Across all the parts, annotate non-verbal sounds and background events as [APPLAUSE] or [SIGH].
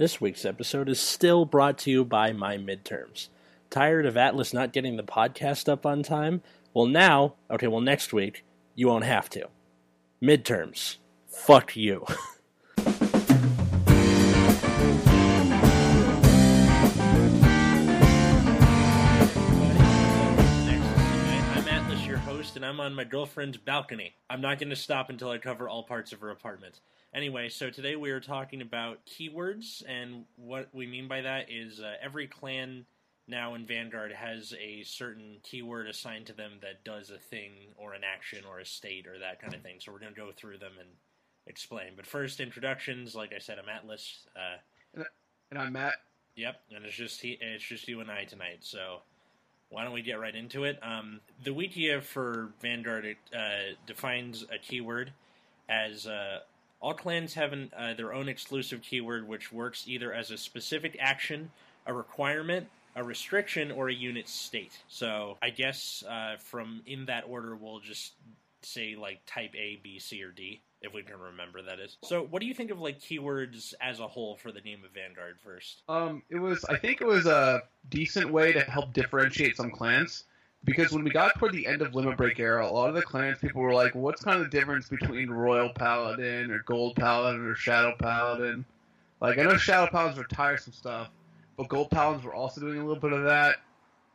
This week's episode is still brought to you by my midterms. Tired of Atlas not getting the podcast up on time? Well, now, okay, well, next week, you won't have to. Midterms. Fuck you. [LAUGHS] Host, and I'm on my girlfriend's balcony. I'm not going to stop until I cover all parts of her apartment. Anyway, so today we are talking about keywords, and what we mean by that is uh, every clan now in Vanguard has a certain keyword assigned to them that does a thing or an action or a state or that kind of thing. So we're going to go through them and explain. But first, introductions. Like I said, I'm Atlas. Uh, And I'm Matt. Yep, and it's just he, it's just you and I tonight. So why don't we get right into it? Um, the Wikia for Vanguard uh, defines a keyword as uh, all clans have an, uh, their own exclusive keyword, which works either as a specific action, a requirement, a restriction, or a unit state. So I guess uh, from in that order, we'll just say like type A, B, C, or D. If we can remember, that is. So, what do you think of like keywords as a whole for the name of Vanguard first? Um, it was I think it was a decent way to help differentiate some clans because when we got toward the end of Limit Break era, a lot of the clans people were like, "What's kind of the difference between Royal Paladin or Gold Paladin or Shadow Paladin?" Like I know Shadow Paladins are tiresome stuff, but Gold Paladins were also doing a little bit of that.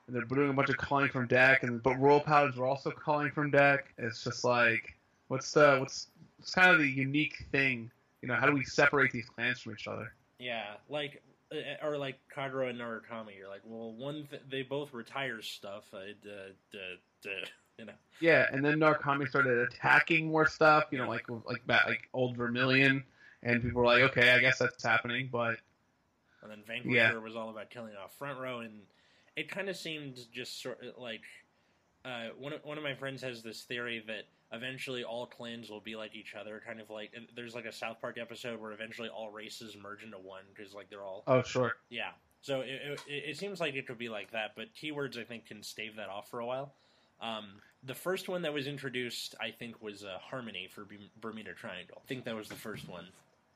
And they're doing a bunch of calling from deck, and but Royal Paladins were also calling from deck. It's just like, what's the what's it's kind of the unique thing, you know? How do we separate these clans from each other? Yeah, like uh, or like Kagero and Narukami. You're like, well, one th- they both retire stuff. Uh, duh, duh, duh, [LAUGHS] you know. Yeah, and then Narukami started attacking more stuff, you know, like like like old Vermilion, and people were like, okay, I guess that's happening, but And then Vanquisher Yeah. was all about killing off front row, and it kind of seemed just sort of like uh, one of one of my friends has this theory that eventually all clans will be like each other, kind of like there's like a South Park episode where eventually all races merge into one because like they're all oh sure, yeah. So it, it, it seems like it could be like that, but keywords I think can stave that off for a while. Um, the first one that was introduced, I think, was uh, Harmony for Berm- Bermuda Triangle. I think that was the first one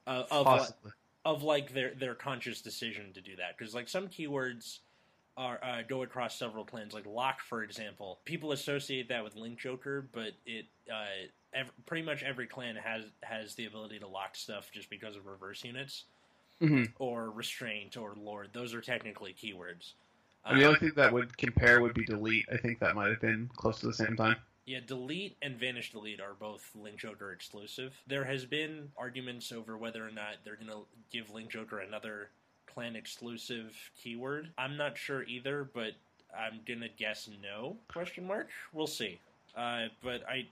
uh, of possibly. of like their their conscious decision to do that because like some keywords are uh, go across several clans like lock for example people associate that with link joker but it uh, ev- pretty much every clan has has the ability to lock stuff just because of reverse units hmm or restraint or lord those are technically keywords And the Uh, only thing that would compare would be delete. I think that might have been close to the same time. Yeah, delete and vanish delete are both Link Joker exclusive. There has been arguments over whether or not they're going to give Link Joker another clan exclusive keyword. I'm not sure either, but I'm going to guess no. Question mark. We'll see. Uh, but I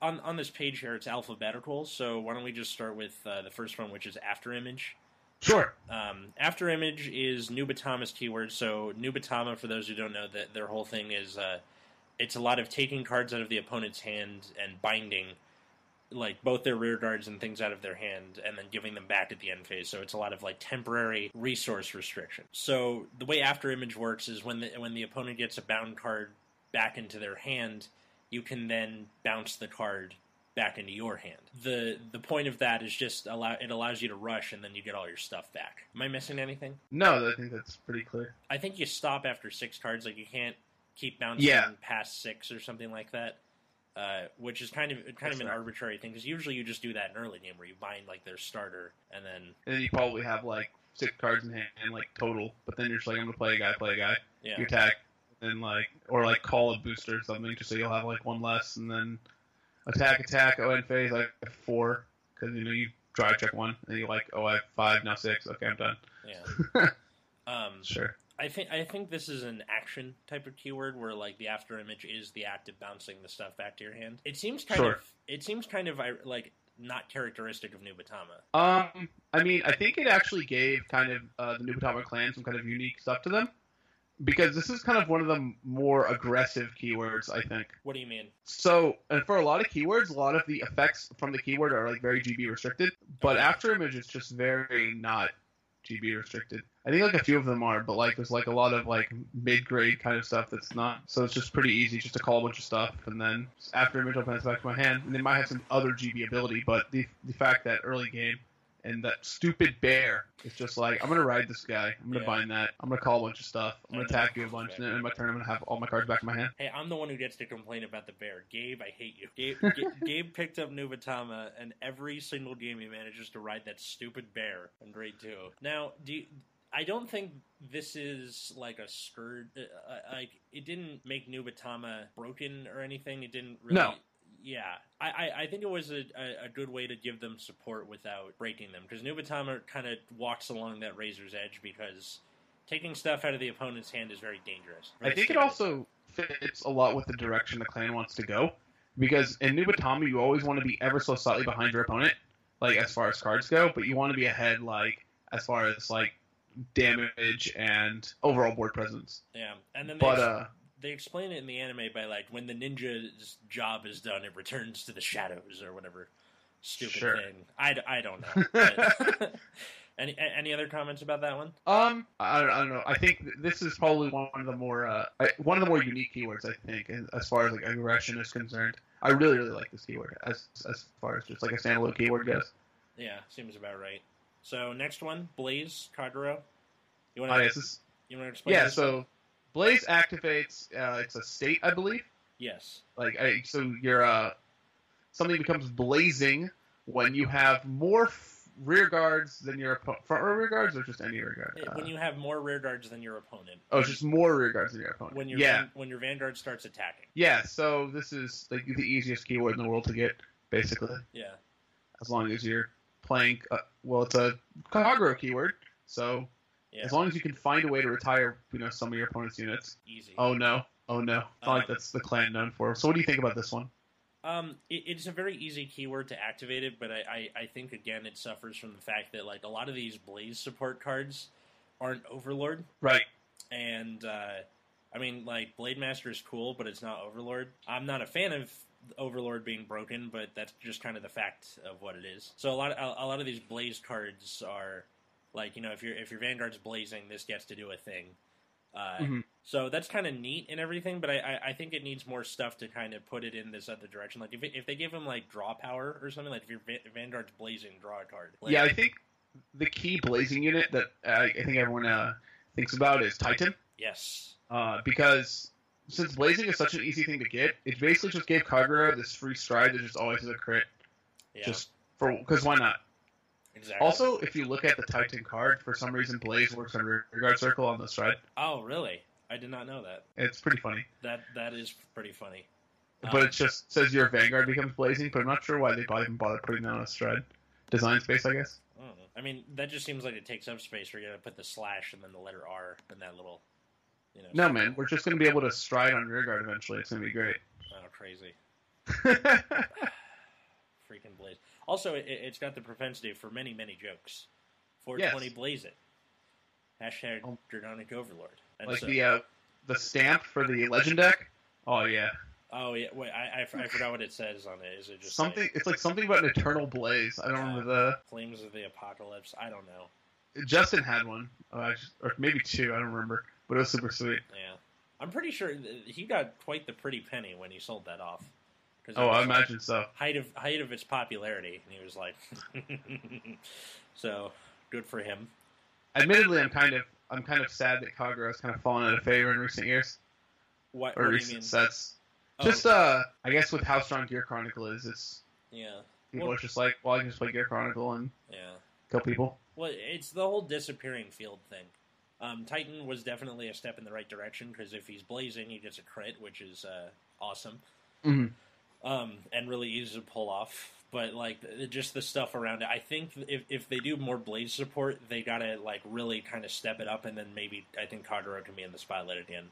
on on this page here it's alphabetical, so why don't we just start with uh, the first one which is after image. Sure. Um, after image is Nubatama's keyword. So Nubatama, for those who don't know, that their whole thing is uh, it's a lot of taking cards out of the opponent's hand and binding like both their rear guards and things out of their hand and then giving them back at the end phase. So it's a lot of like temporary resource restriction. So the way after image works is when the when the opponent gets a bound card back into their hand, you can then bounce the card back into your hand. The the point of that is just allow it allows you to rush and then you get all your stuff back. Am I missing anything? No, I think that's pretty clear. I think you stop after six cards. Like you can't keep bouncing Yeah. past six or something like that. Uh, which is kind of kind That's of an right. arbitrary thing because usually you just do that in early game where you bind like their starter and then And then you probably have like six cards in hand, like total. But then you're just like, I'm gonna play a guy, play a guy. yeah You attack, and like, or like call a booster or something, just so you'll have like one less, and then attack, attack. Oh, end phase, like four, because you know you drive check one, and you're like, oh, I have five now six. Okay, I'm done. yeah. [LAUGHS] Um, Sure. I think I think this is an action type of keyword where like the after image is the act of bouncing the stuff back to your hand. It seems kind Sure. of it seems kind of like not characteristic of Nubatama. Um, I mean, I think it actually gave kind of uh, the Nubatama clan some kind of unique stuff to them, because this is kind of one of the more aggressive keywords, I think. What do you mean? So, and for a lot of keywords, a lot of the effects from the keyword are like very GB restricted, but Okay. after image is just very not GB restricted. I think like a few of them are, but like there's like a lot of like mid grade kind of stuff that's not. So it's just pretty easy just to call a bunch of stuff and then after image pass back to my hand, and they might have some other GB ability, but the the fact that early game and that stupid bear is just like, I'm gonna ride this guy. I'm gonna Yeah. bind that. I'm gonna call a bunch of stuff. I'm gonna attack you a bunch, and then in my turn, I'm gonna have all my cards back in my hand. Hey, I'm the one who gets to complain about the bear. Gabe, I hate you. [LAUGHS] Gabe, Ga- Gabe picked up Nubatama, and every single game he manages to ride that stupid bear in grade two. Now, do you, I don't think this is like a scourge. Uh, uh, like it didn't make Nubatama broken or anything. It didn't really. No. Yeah, I, I, I think it was a, a, good way to give them support without breaking them because Nubatama kind of walks along that razor's edge because taking stuff out of the opponent's hand is very dangerous. I very think it also fits a lot with the direction the clan wants to go, because in Nubatama you always want to be ever so slightly behind your opponent, like as far as cards go, but you want to be ahead, like as far as like damage and overall board presence. Yeah, and then But uh, they explain it in the anime by like when the ninja's job is done, it returns to the shadows or whatever stupid Sure. thing. I don't know. [LAUGHS] [LAUGHS] Any any other comments about that one? um, I don't, I don't know. I think this is probably one of the more uh, one of the more unique keywords. I think as- as far as like aggression is concerned. I really really like this keyword as as far as just like a standalone keyword goes. Yeah, seems about right. So next one, Blaze Kagero. You want yes, to this- you want to explain? yeah. this one? So Blaze activates. Uh, it's a state, I believe. yes, like I, so your uh something becomes blazing when you have more f- rear guards than your opponent front row rear guards or just any rear guard Uh, when you have more rear guards than your opponent. oh it's just more rear guards than your opponent when your yeah van- when your vanguard starts attacking. yeah so this is like the easiest keyword in the world to get basically Yeah, as long as you're playing uh, well it's a Kagero keyword so yeah, as long as you can find a way to retire you know some of your opponent's units. Easy. oh no. Oh no. It's not like Um, that's the clan known for. So what do you think about this one? Um, it, it's a very easy keyword to activate it, but I, I, I think again it suffers from the fact that like a lot of these Blaze support cards aren't Overlord, right. And uh, I mean like Blade Master is cool, but it's not Overlord. I'm not a fan of Overlord being broken, but that's just kind of the fact of what it is. So a lot of, a, a lot of these Blaze cards are like you know if your if your Vanguard's blazing, this gets to do a thing. Uh, Mhm. So that's kind of neat and everything, but I, I, I think it needs more stuff to kind of put it in this other direction. Like if, it, if they give him like draw power or something, like if your Va- Vanguard's blazing, draw a card. Like, yeah, I think the key blazing unit that uh, I think everyone uh, thinks about is Titan, yes, uh, because since blazing is such an easy thing to get, it basically just gave Kagero this free stride that just always has a crit, yeah, just for because why not? Exactly. Also, if you look at the Titan card, for some reason Blaze works on rear guard circle on the stride. oh really? I did not know that. It's pretty funny, That that is pretty funny. but Um, it just says your Vanguard becomes blazing. But I'm not sure why they even bother putting that on a stride. Design space, I guess. I, don't know. I mean, that just seems like it takes up space. Got to put the slash and then the letter R and that little, you know. No, man, we're just gonna be able to stride on rear guard eventually. It's gonna be great. Oh, crazy. [LAUGHS] Freaking Blaze. Also, it, it's got the propensity for many, many jokes. 420 Yes. Blaze it. Hashtag. Dragonic Overlord. And like so- the uh, the stamp for the legend deck. Oh yeah, oh yeah, wait, I, I, I forgot what it says on it. Is it just something. like It's like something about an eternal blaze. I don't remember the Flames of the Apocalypse? I don't know. Justin had one, uh, or maybe two. I don't remember, but it was super sweet. Yeah, I'm pretty sure he got quite the pretty penny when he sold that off. Oh, I imagine so. height of height of its popularity, and he was like, [LAUGHS] so good for him. Admittedly, I'm kind of I'm kind of sad that Kagero has kind of fallen out of favor in recent years What, or what do you recent mean? sets. Oh, Just uh, I guess with how strong Gear Chronicle is, it's yeah, people Well- are just like, well, I can just play Gear Chronicle and yeah. kill people. Well, it's the whole disappearing field thing. Um, Titan was definitely a step in the right direction because if he's blazing, he gets a crit, which is uh, awesome hmm um, and really easy to pull off. But like just the stuff around it, I think if if they do more blaze support, they gotta like really kind of step it up, and then maybe I think Kagero can be in the spotlight again.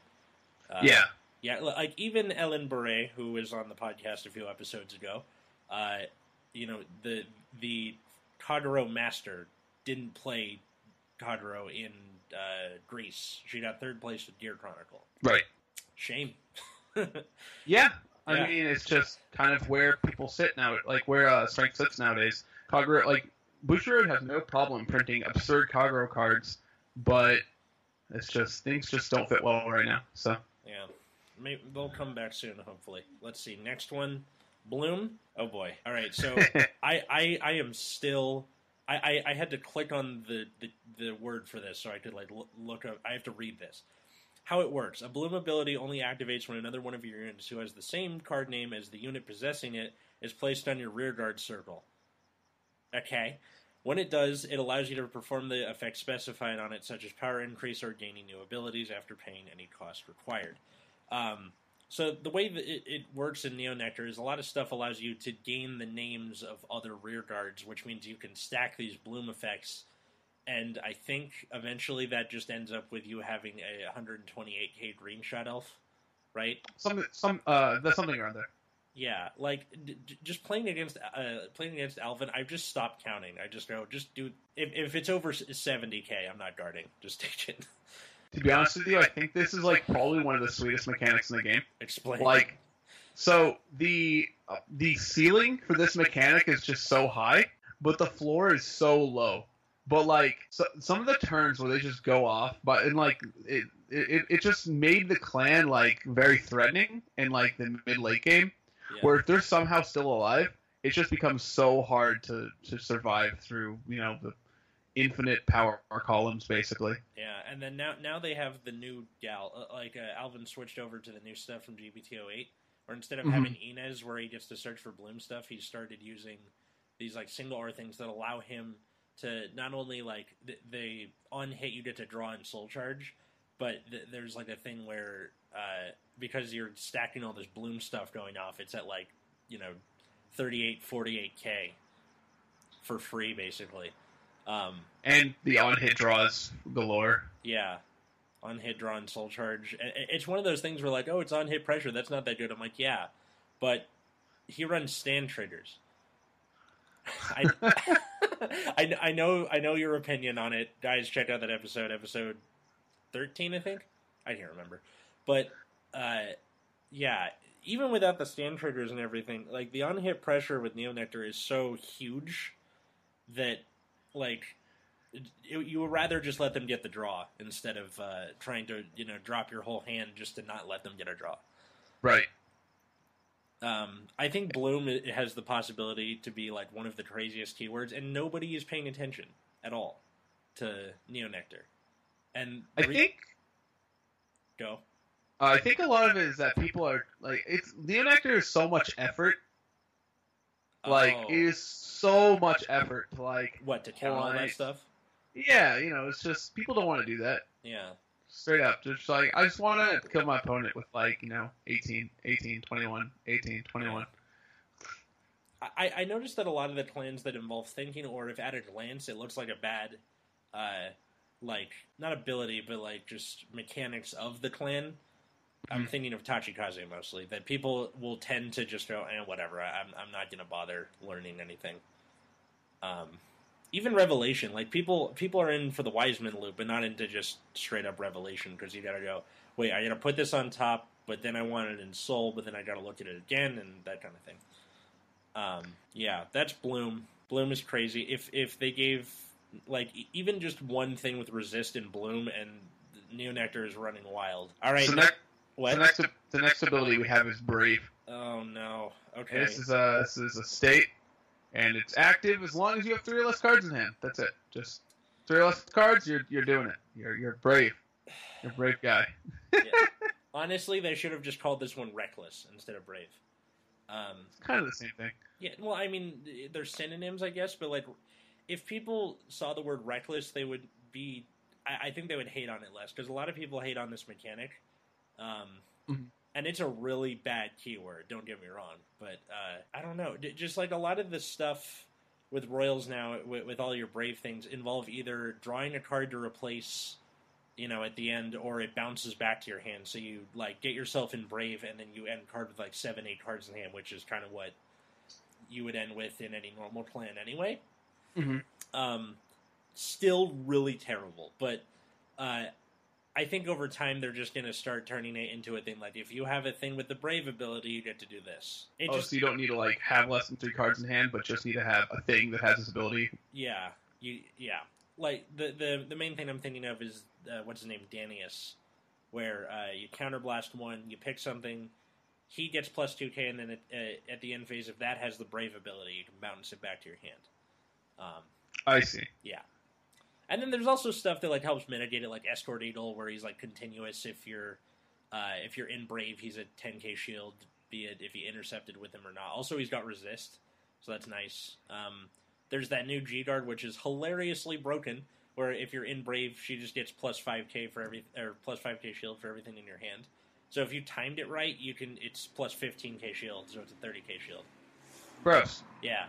Uh, yeah, yeah, like even Ellen Bure, who was on the podcast a few episodes ago, uh, you know the the Kagero Master didn't play Kagero in uh, Greece. She got third place with Gear Chronicle. right. Shame. [LAUGHS] Yeah, I Yeah. mean it's just kind of where people sit now, like where uh, strength sits nowadays. Kagero, like Bushiroad has no problem printing absurd Kagero cards, but it's just things just don't fit well right now. So yeah, Maybe they'll come back soon. Hopefully. Let's see. Next one, Bloom. Oh boy. All right. So [LAUGHS] I, I I am still I, I, I had to click on the, the, the word for this so I could like look up. I have to read this. How it works: a bloom ability only activates when another one of your units who has the same card name as the unit possessing it is placed on your rearguard circle. Okay. When it does, it allows you to perform the effects specified on it, such as power increase or gaining new abilities after paying any cost required. Um, so the way that it, it, works in Neo Nectar is a lot of stuff allows you to gain the names of other rear guards, which means you can stack these bloom effects. And I think eventually that just ends up with you having a 128k green shot elf, right? Some some uh, something around there. Yeah, like d- d- just playing against uh, playing against Alvin, I've just stopped counting. I just go, just do. If if it's over 70k, I'm not guarding. Just [LAUGHS] take it. To be honest with you, I think this is like probably one of the sweetest mechanics in the game. Explain. Like, so the uh, the ceiling for this mechanic is just so high, but the floor is so low. But like so, some of the turns where they just go off, but in like it, it it just made the clan like very threatening in like the mid late game, yeah. where if they're somehow still alive, it just becomes so hard to to survive through you know the infinite power columns basically. Yeah, and then now now they have the new gal uh, like uh, Alvin switched over to the new stuff from GBT08 where instead of mm-hmm. having Inez where he gets to search for bloom stuff, he started using these like single R things that allow him to not only like th- they on hit you get to draw and soul charge, but th- there's like a thing where uh, because you're stacking all this bloom stuff going off, it's at like you know 38 48k for free basically um, and the on hit draws galore. Yeah, on hit draw and soul charge. It's one of those things where like, oh, it's on hit pressure. That's not that good. I'm like, yeah, but he runs stand triggers. I, I, I know I know your opinion on it, guys. Check out that episode, episode thirteen, I think. I can't remember, but uh, yeah, even without the stand triggers and everything, like the on hit pressure with Neo Nectar is so huge that like it, you would rather just let them get the draw instead of uh, trying to you know drop your whole hand just to not let them get a draw. Right. Um, I think Bloom has the possibility to be like one of the craziest keywords, and nobody is paying attention at all to Neo Nectar. And I re- think go. Uh, I think a lot of it is that people are like it's Neo Nectar is so much effort. Like oh. it is so much effort to like what to count all that stuff. Yeah, you know, it's just people don't want to do that. Yeah. Straight up, just like I just want to kill my opponent with like you know 18, 18, 21, 18, 21. I, I noticed that a lot of the clans that involve thinking, or if at a glance it looks like a bad, uh, like not ability, but like just mechanics of the clan. I'm mm-hmm. thinking of Tachikaze mostly. That people will tend to just go, eh, whatever. I'm I'm not gonna bother learning anything. Um, even Revelation, like people people are in for the Wiseman loop, but not into just straight up Revelation because you gotta go. Wait, I gotta put this on top, but then I want it in Soul, but then I gotta look at it again and that kind of thing. Um, yeah, that's Bloom. Bloom is crazy. If if they gave like even just one thing with resist and Bloom and Neo Nectar is running wild. All right. So next, what? The next, the next ability we have is Brave. Oh no. Okay. This is a this is a state, and it's active as long as you have three or less cards in hand. That's it. Just three or less cards, you're you're doing it. You're you're brave. You're a brave guy. yeah. [LAUGHS] Honestly, they should have just called this one Reckless instead of Brave. Um, it's kind of the same thing. Yeah. Well, I mean, they're synonyms, I guess, but like, if people saw the word Reckless, they would be. I, I think they would hate on it less because a lot of people hate on this mechanic um, mm-hmm. And it's a really bad keyword. Don't get me wrong, but uh, I don't know. Just like a lot of the stuff with Royals now, with, with all your Brave things, involve either drawing a card to replace you know, at the end, or it bounces back to your hand. So you like get yourself in brave, and then you end card with like seven, eight cards in hand, which is kind of what you would end with in any normal plan anyway. Mm-hmm. Um, still really terrible, but uh, I think over time they're just going to start turning it into a thing. Like if you have a thing with the brave ability, you get to do this. It oh, just, so you don't need to like have less than three cards in hand, but just need to have a thing that has this ability. Yeah, you yeah. Like the the the main thing I'm thinking of is uh, what's his name, Danius, where uh, you counterblast one, you pick something, he gets plus two K, and then at, uh, at the end phase, if that has the brave ability, you can bounce it back to your hand. Um, I see. Yeah. And then there's also stuff that like helps mitigate it, like Escort Eagle, where he's like continuous if you're uh, if you're in Brave, he's a 10k shield, be it if you intercepted with him or not. Also, he's got resist, so that's nice. Um, there's that new G guard, which is hilariously broken, where if you're in Brave, she just gets plus 5k for every or plus 5k shield for everything in your hand. So if you timed it right, you can it's plus 15k shield, so it's a 30k shield. Gross. Yeah.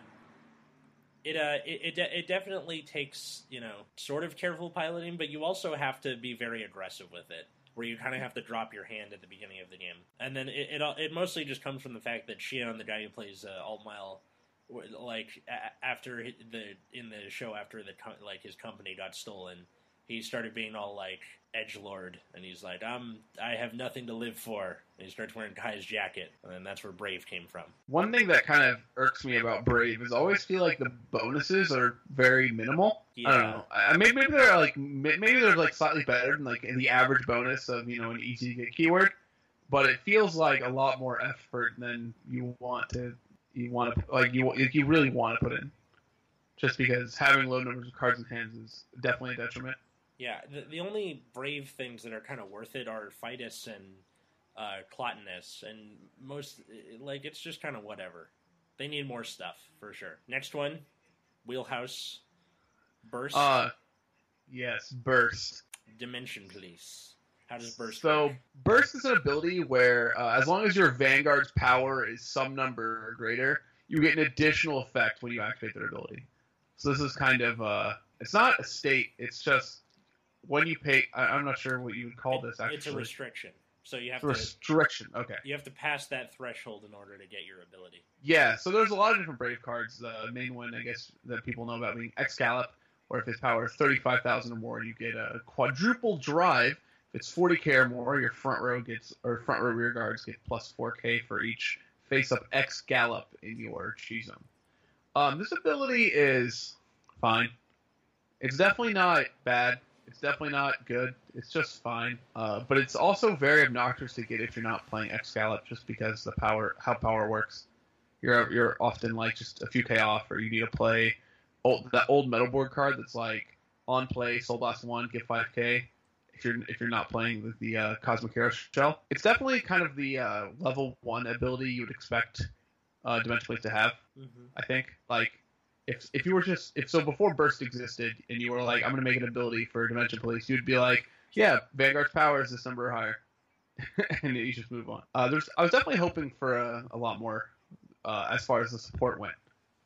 It uh it it, it definitely takes you know sort of careful piloting, but you also have to be very aggressive with it, where you kind of have to drop your hand at the beginning of the game, and then it it, it mostly just comes from the fact that Shion, the guy who plays uh, Alt Mile, like a- after the in the show after the like his company got stolen, he started being all like edge lord, and he's like, "I'm I have nothing to live for," and he starts wearing Kai's jacket, and then that's where Brave came from. One thing that kind of irks me about Brave is I always feel like the bonuses are very minimal. I don't know. I, maybe, maybe they're like maybe they're like slightly better than like the average bonus of you know an easy to get keyword, but it feels like a lot more effort than you want to you want to like you you really want to put in. Just because having low numbers of cards in hands is definitely a detriment. Yeah, the, the only brave things that are kind of worth it are Fidus and uh, Clotinus, and most like it's just kind of whatever. They need more stuff for sure. Next one, Wheelhouse, Burst, Uh, yes, burst. Dimension Police. How does Burst? So work? burst is an ability where, uh, as long as your Vanguard's power is some number or greater, you get an additional effect when you activate their ability. So this is kind of, uh, it's not a state. It's just when you pay. I, I'm not sure what you would call this. Actually, it's a restriction. So you have a to restriction. Okay. you have to pass that threshold in order to get your ability. Yeah. So there's a lot of different Brave cards. The main one, I guess, that people know about being Excalib, or if his power is 35,000 or more, you get a quadruple drive. If it's 40k or more, your front row gets or front row rear guards get plus 4k for each face up X Gallop in your G zone. Um, this ability is fine. It's definitely not bad. It's definitely not good. It's just fine. Uh, but it's also very obnoxious to get if you're not playing X Gallop, just because the power, how power works. You're you're often like just a few k off, or you need to play old, that old metal board card that's like on play Soul Blast one, get five k. If you're if you're not playing with the uh, Cosmic Hero shell, it's definitely kind of the uh, level one ability you would expect uh, Dimension Police to have. Mm-hmm. I think like if if you were just if so before Burst existed and you were like I'm gonna make an ability for Dimension Police, you'd be like yeah Vanguard's power is this number or higher, [LAUGHS] and you just move on. Uh, there's I was definitely hoping for a, a lot more uh, as far as the support went,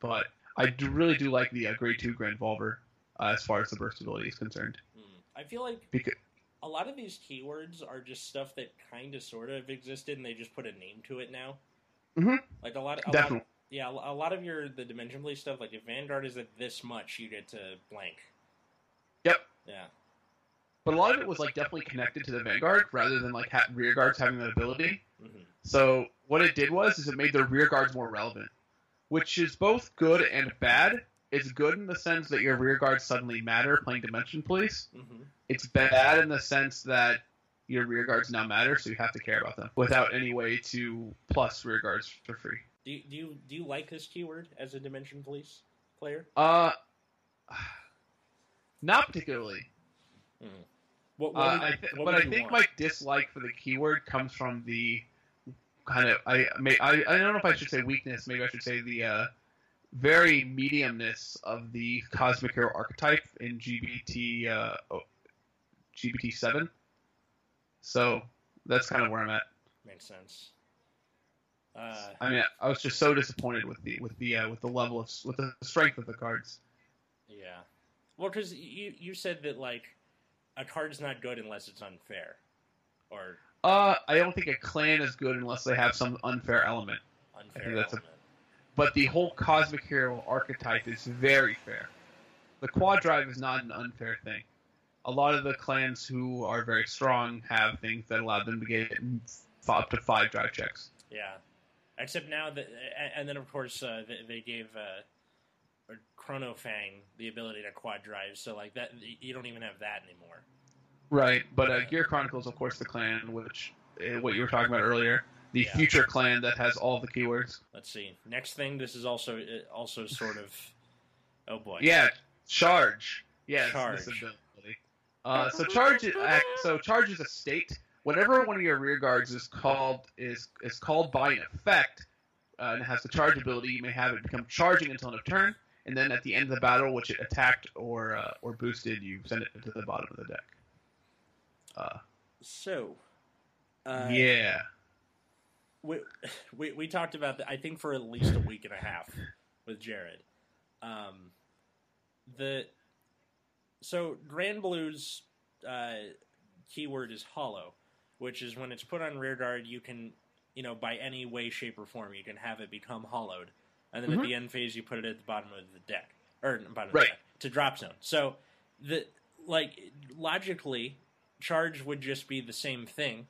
but I do really do like the uh, Grade Two Grand Volver uh, as far as the Burst ability is concerned Mm. I feel like because a lot of these keywords are just stuff that kind of sort of existed and they just put a name to it now. Mhm. Like a lot, a lot definitely yeah, a lot of your the dimension police stuff. Like if Vanguard is at this much, you get to blank. Yep. Yeah. but a lot of it was like definitely connected to the Vanguard rather than like ha- rear guards having that ability. hmm So what it did was is it made the rear guards more relevant, which is both good and bad. It's good in the sense that your rear guards suddenly matter playing Dimension Police. hmm It's bad in the sense that your rear guards now matter, so you have to care about them without any way to plus rear guards for free. Do you, do you do you like this keyword as a dimension police player? Uh, [SIGHS] not particularly. What, what Uh, I th- what but I think want? my dislike for the keyword comes from the kind of I may I, I don't know if I should say weakness. Maybe I should say the uh, very mediumness of the cosmic hero archetype in GBT uh, oh, GBT seven. So that's kind of where I'm at. makes sense. Uh, I mean, I was just so disappointed with the with the uh, with the level of with the strength of the cards. yeah. Well, because you you said that like a card's not good unless it's unfair, or Uh, I don't think a clan is good unless they have some unfair element. unfair that's a- but the whole cosmic hero archetype is very fair. The quad drive is not an unfair thing. A lot of the clans who are very strong have things that allow them to get up to five drive checks. Yeah, except now that, and then of course uh, they, gave uh, Chrono Fang the ability to quad drive, so like that you don't even have that anymore. Right, but uh, Gear Chronicles, of course, the clan which uh, what you were talking about earlier, the Yeah. future clan that has all the keywords. Let's see. Next thing, this is also uh, also sort of. Oh boy. Yeah, Charge. Yes, Charge. Uh, so charge. is- So charge is a state. Whenever one of your rear guards is called is is called by an effect, uh, and has the charge ability, you may have it become charging until end of turn, and then at the end of the battle, which it attacked or uh, or boosted, you send it to the bottom of the deck. Uh, So, uh, yeah. we, [LAUGHS] we we talked about that. I think for at least a week and a half with Jared. Um, the so Granblue's uh, keyword is hollow, which is when it's put on rear guard, you can you know by any way, shape, or form, you can have it become hollowed, and then at Mhm. the end phase, you put it at the bottom of the deck or bottom of Right. the deck to drop zone. So the like logically, charge would just be the same thing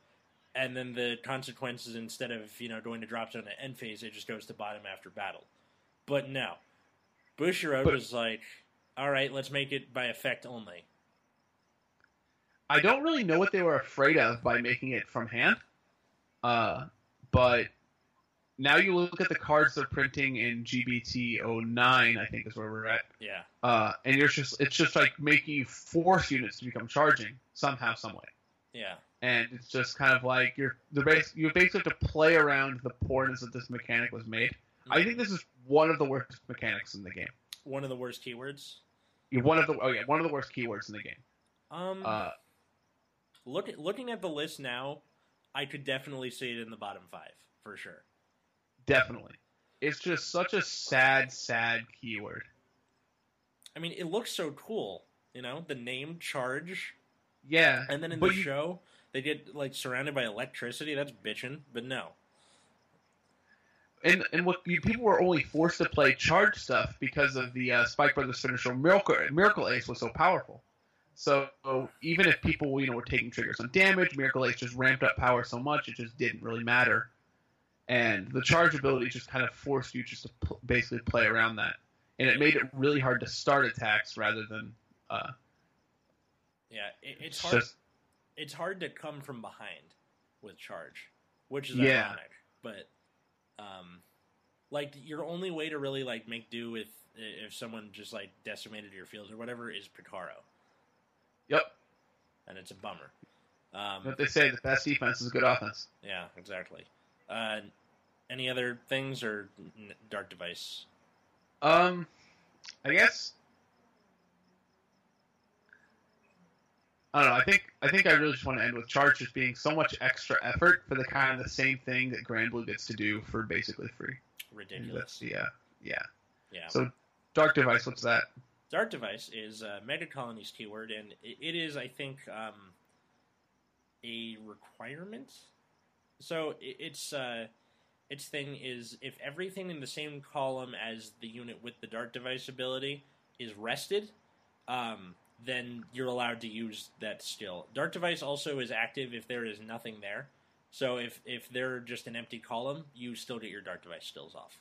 and then the consequences instead of you know going to drop zone at end phase, it just goes to bottom after battle. But no, Bushiroad But- was like, all right, let's make it by effect only. I don't really know what they were afraid of by making it from hand. Uh, but now you look at the cards they're printing in GBT 09, I think is where we're at. Yeah, Uh, and you're just it's just like making you force units to become charging somehow, some way. yeah, And it's just kind of like you're the base you basically have to play around the poorness that this mechanic was made. I think this is one of the worst mechanics in the game. one of the worst keywords. You're one of the oh yeah, one of the worst keywords in the game. Um, Uh, look looking at the list now, I could definitely see it in the bottom five for sure. definitely. It's just such a sad, sad keyword. I mean, it looks so cool, you know, the name charge, Yeah, and then in the you- show they get like surrounded by electricity. That's bitching, but no. and and what you, people were only forced to play charge stuff because of the uh, Spike Brothers finisher Miracle Miracle Ace was so powerful. So even if people you know were taking triggers on damage, Miracle Ace just ramped up power so much it just didn't really matter. And the charge ability just kind of forced you just to pl- basically play around that, and it made it really hard to start attacks rather than uh, Yeah, it, it's hard. just it's hard to come from behind with charge, which is Yeah. ironic. But um, like your only way to really like make do with if someone just like decimated your field or whatever is Picaro, yep. and it's a bummer. Um, What they say the best defense is good offense. yeah, exactly. Uh, any other things or n- dark device? Um, I guess. I don't know. I think I think I really just want to end with charge just being so much extra effort for the kind of the same thing that Granblue gets to do for basically free. Ridiculous. That's yeah, yeah. Yeah. So Dark Device, what's that? Dark Device is a Megacolony's keyword, and it, is, I think, um, a requirement. So it, its uh, its thing is if everything in the same column as the unit with the Dark Device ability is rested, um, then you're allowed to use that skill. Dart Device also is active if there is nothing there. So if if they're just an empty column, you still get your Dark Device skills off.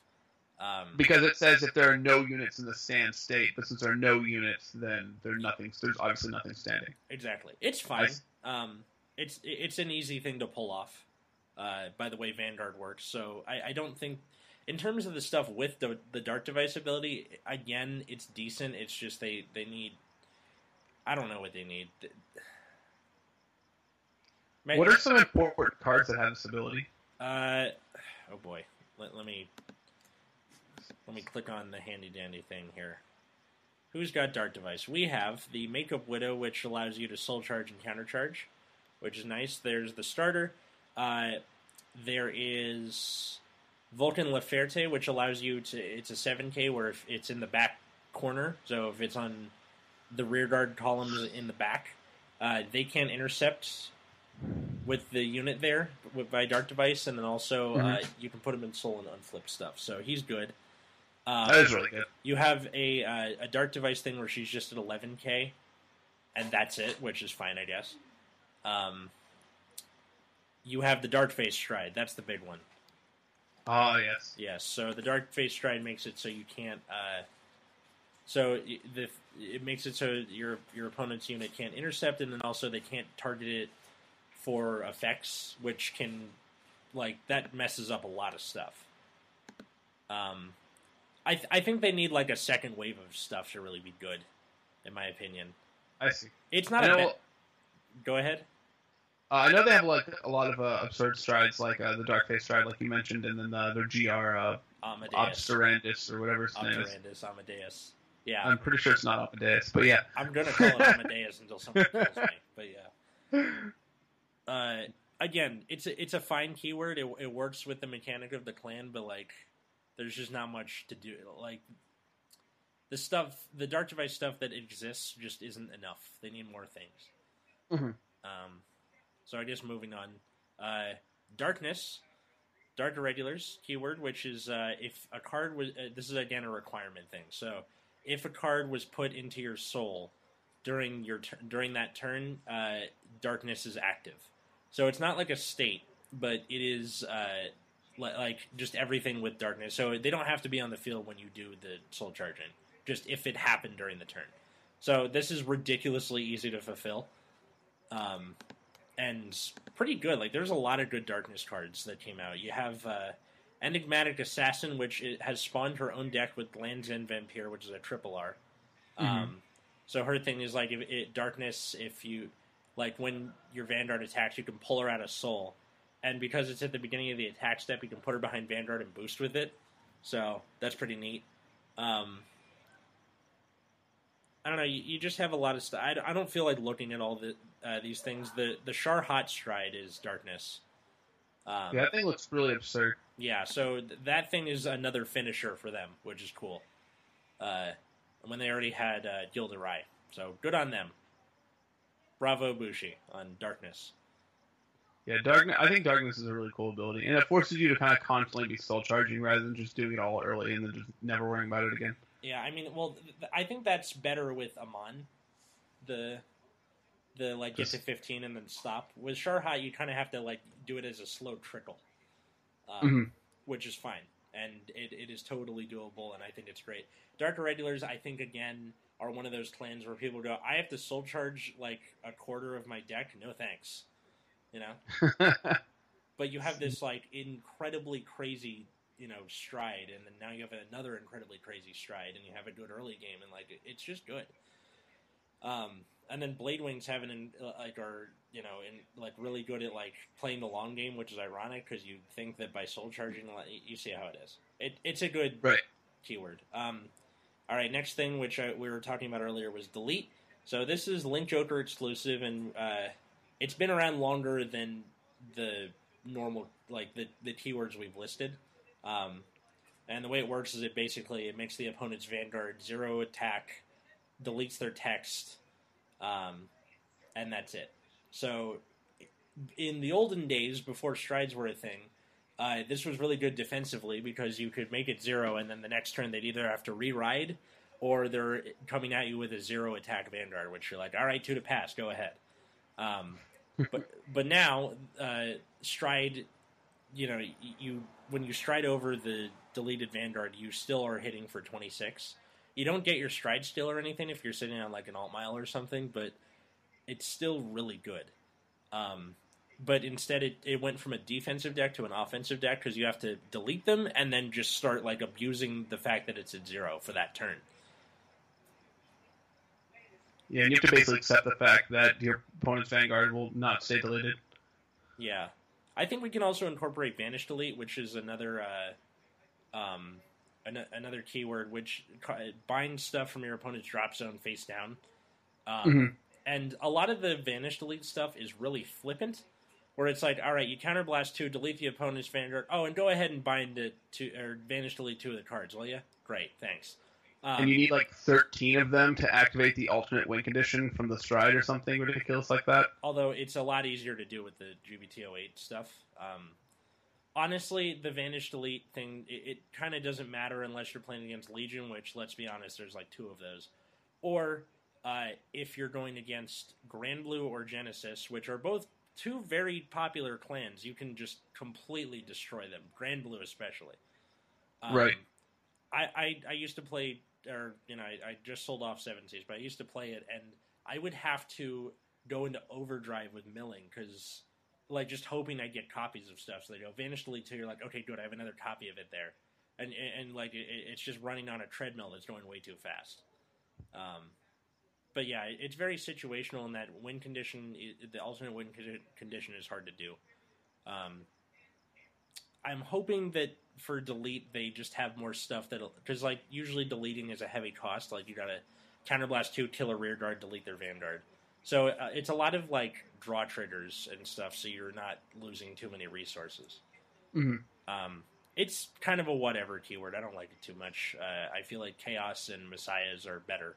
Um, Because it says if there are no units in the stand state, but since there are no units, then there's nothing. There's obviously nothing standing. Exactly. It's fine. Um, it's it's an easy thing to pull off. Uh, by the way, Vanguard works, so I, I don't think, in terms of the stuff with the the Dark Device ability, again, it's decent. It's just they they need, I don't know what they need. Ma- What are some important cards that have this ability? Uh, oh boy, let, let me let me click on the handy dandy thing here. Who's got Dark Device? We have the Makeup Widow, which allows you to soul charge and counter charge, which is nice. There's the starter. Uh, there is Vulcan Laferte, which allows you to. It's a 7K where if it's in the back corner, so if it's on the rear guard columns in the back, uh, they can intercept with the unit there with, by Dark Device, and then also uh, Mhm. you can put him in soul and unflip stuff. So he's good. Uh, That is really good. you have a uh, a Dark Device thing where she's just at 11k, and that's it, which is fine, I guess. Um, you have the Dark Face Stride. That's the big one. Oh yes. Yes. So the Dark Face Stride makes it so you can't. Uh, so the it makes it so your your opponent's unit can't intercept, and then also they can't target it for effects, which can like that messes up a lot of stuff. Um, I th- I think they need like a second wave of stuff to really be good in my opinion. I see. It's not I a know, Go ahead. uh, I know they have like a lot of uh, absurd strides, like uh, the Dark Face stride, like you mentioned, and then uh, their GR uh, Amadeus. Obscurandus or whatever his name is. Amadeus. Yeah, I'm pretty sure it's not Amadeus, but yeah. I'm gonna call it Amadeus until someone [LAUGHS] kills me. But yeah. Uh, again, it's a, it's a fine keyword. It, it works with the mechanic of the clan, but like, there's just not much to do. Like, the stuff, the dark device stuff that exists, just isn't enough. They need more things. Mhm. Um, so I guess moving on. Uh, darkness, dark irregulars keyword, which is uh, if a card was. Uh, this is again a requirement thing. So if a card was put into your soul during your during that turn, uh, darkness is active. So it's not like a state, but it is uh, like just everything with darkness. So they don't have to be on the field when you do the soul charging. Just if it happened during the turn. So this is ridiculously easy to fulfill, um, and pretty good. Like there's a lot of good darkness cards that came out. You have uh, Enigmatic Assassin, which it has spawned her own deck with Land's End Vampire, which is a triple R. Um, so her thing is like if it, darkness. If you like when your Vanguard attacks, you can pull her out of Soul, and because it's at the beginning of the attack step, you can put her behind Vanguard and boost with it. So that's pretty neat. Um, I don't know. You, you just have a lot of stuff. I, I don't feel like looking at all the uh, these things. The the Sharhai Stride is darkness. Um, Yeah, that thing looks really absurd. yeah, so th- that thing is another finisher for them, which is cool. Uh, when they already had uh, Gilles de Rais, so good on them. Bravo Bushi on Darkness. Yeah, darkness. I think darkness is a really cool ability, and it forces you to kind of constantly be soul charging rather than just doing it all early and then just never worrying about it again. Yeah, I mean, well, th- I think that's better with Amon. The the like get to fifteen and then stop. With Sharhai, you kind of have to like do it as a slow trickle, um, Mhm. which is fine, and it, it is totally doable, and I think it's great. Dark Irregulars, I think again are one of those clans where people go, I have to soul charge like a quarter of my deck. No thanks, you know. [LAUGHS] But you have this like incredibly crazy, you know, stride, and then now you have another incredibly crazy stride, and you have a good early game, and like it's just good. Um, and then Blade Wings have an in, uh, like are you know in like really good at like playing the long game, which is ironic because you think that by soul charging, you see how it is. It, it's a good Right. keyword. Um, all right, next thing which I, we were talking about earlier was delete. So this is Link Joker exclusive, and uh, it's been around longer than the normal like the the keywords we've listed. Um, and the way it works is it basically it makes the opponent's vanguard zero attack, deletes their text, um, and that's it. So in the olden days, before strides were a thing, uh, this was really good defensively because you could make it zero, and then the next turn they'd either have to re-ride or they're coming at you with a zero attack vanguard, which you're like, all right, two to pass, go ahead. Um, but but now uh, stride, you know, you when you stride over the deleted vanguard, you still are hitting for 26. You don't get your stride steal or anything if you're sitting on like an alt mile or something, but it's still really good. Um, but instead, it, it went from a defensive deck to an offensive deck because you have to delete them and then just start like abusing the fact that it's at zero for that turn. Yeah, and you have to basically accept the fact that your opponent's vanguard will not stay deleted. Yeah, I think we can also incorporate Vanish Delete, which is another uh, um, an- another keyword which ca- binds stuff from your opponent's drop zone face down. Um, Mhm. And a lot of the Vanish Delete stuff is really flippant, where it's like, all right, you counterblast two, delete the opponent's vanguard. Oh, and go ahead and bind it to or Vanish Delete two of the cards, will you? Great, thanks. Um, and you need like 13 of them to activate the alternate win condition from the stride or something ridiculous like that. although it's a lot easier to do with the GBT08 stuff. Um, honestly, the Vanish Delete thing, it, it kind of doesn't matter unless you're playing against Legion, which, let's be honest, there's like two of those. Or uh, if you're going against Granblue or Genesis, which are both two very popular clans, you can just completely destroy them. Granblue, especially. Um, Right. I, I, I used to play, or, you know, I, I just sold off Seven Seas, but I used to play it, and I would have to go into overdrive with milling because like just hoping I'd get copies of stuff. So they go vanish delete two. You're like, okay, good. I have another copy of it there, and and, and like it, it's just running on a treadmill that's going way too fast. Um, but yeah, it's very situational in that win condition. The alternate win condition is hard to do. Um, I'm hoping that for delete they just have more stuff that because like usually deleting is a heavy cost. Like you gotta counterblast two, kill a rear guard, delete their vanguard. So uh, it's a lot of like draw triggers and stuff, so you're not losing too many resources. Mhm. Um, it's kind of a whatever keyword. I don't like it too much. Uh, I feel like chaos and messiahs are better.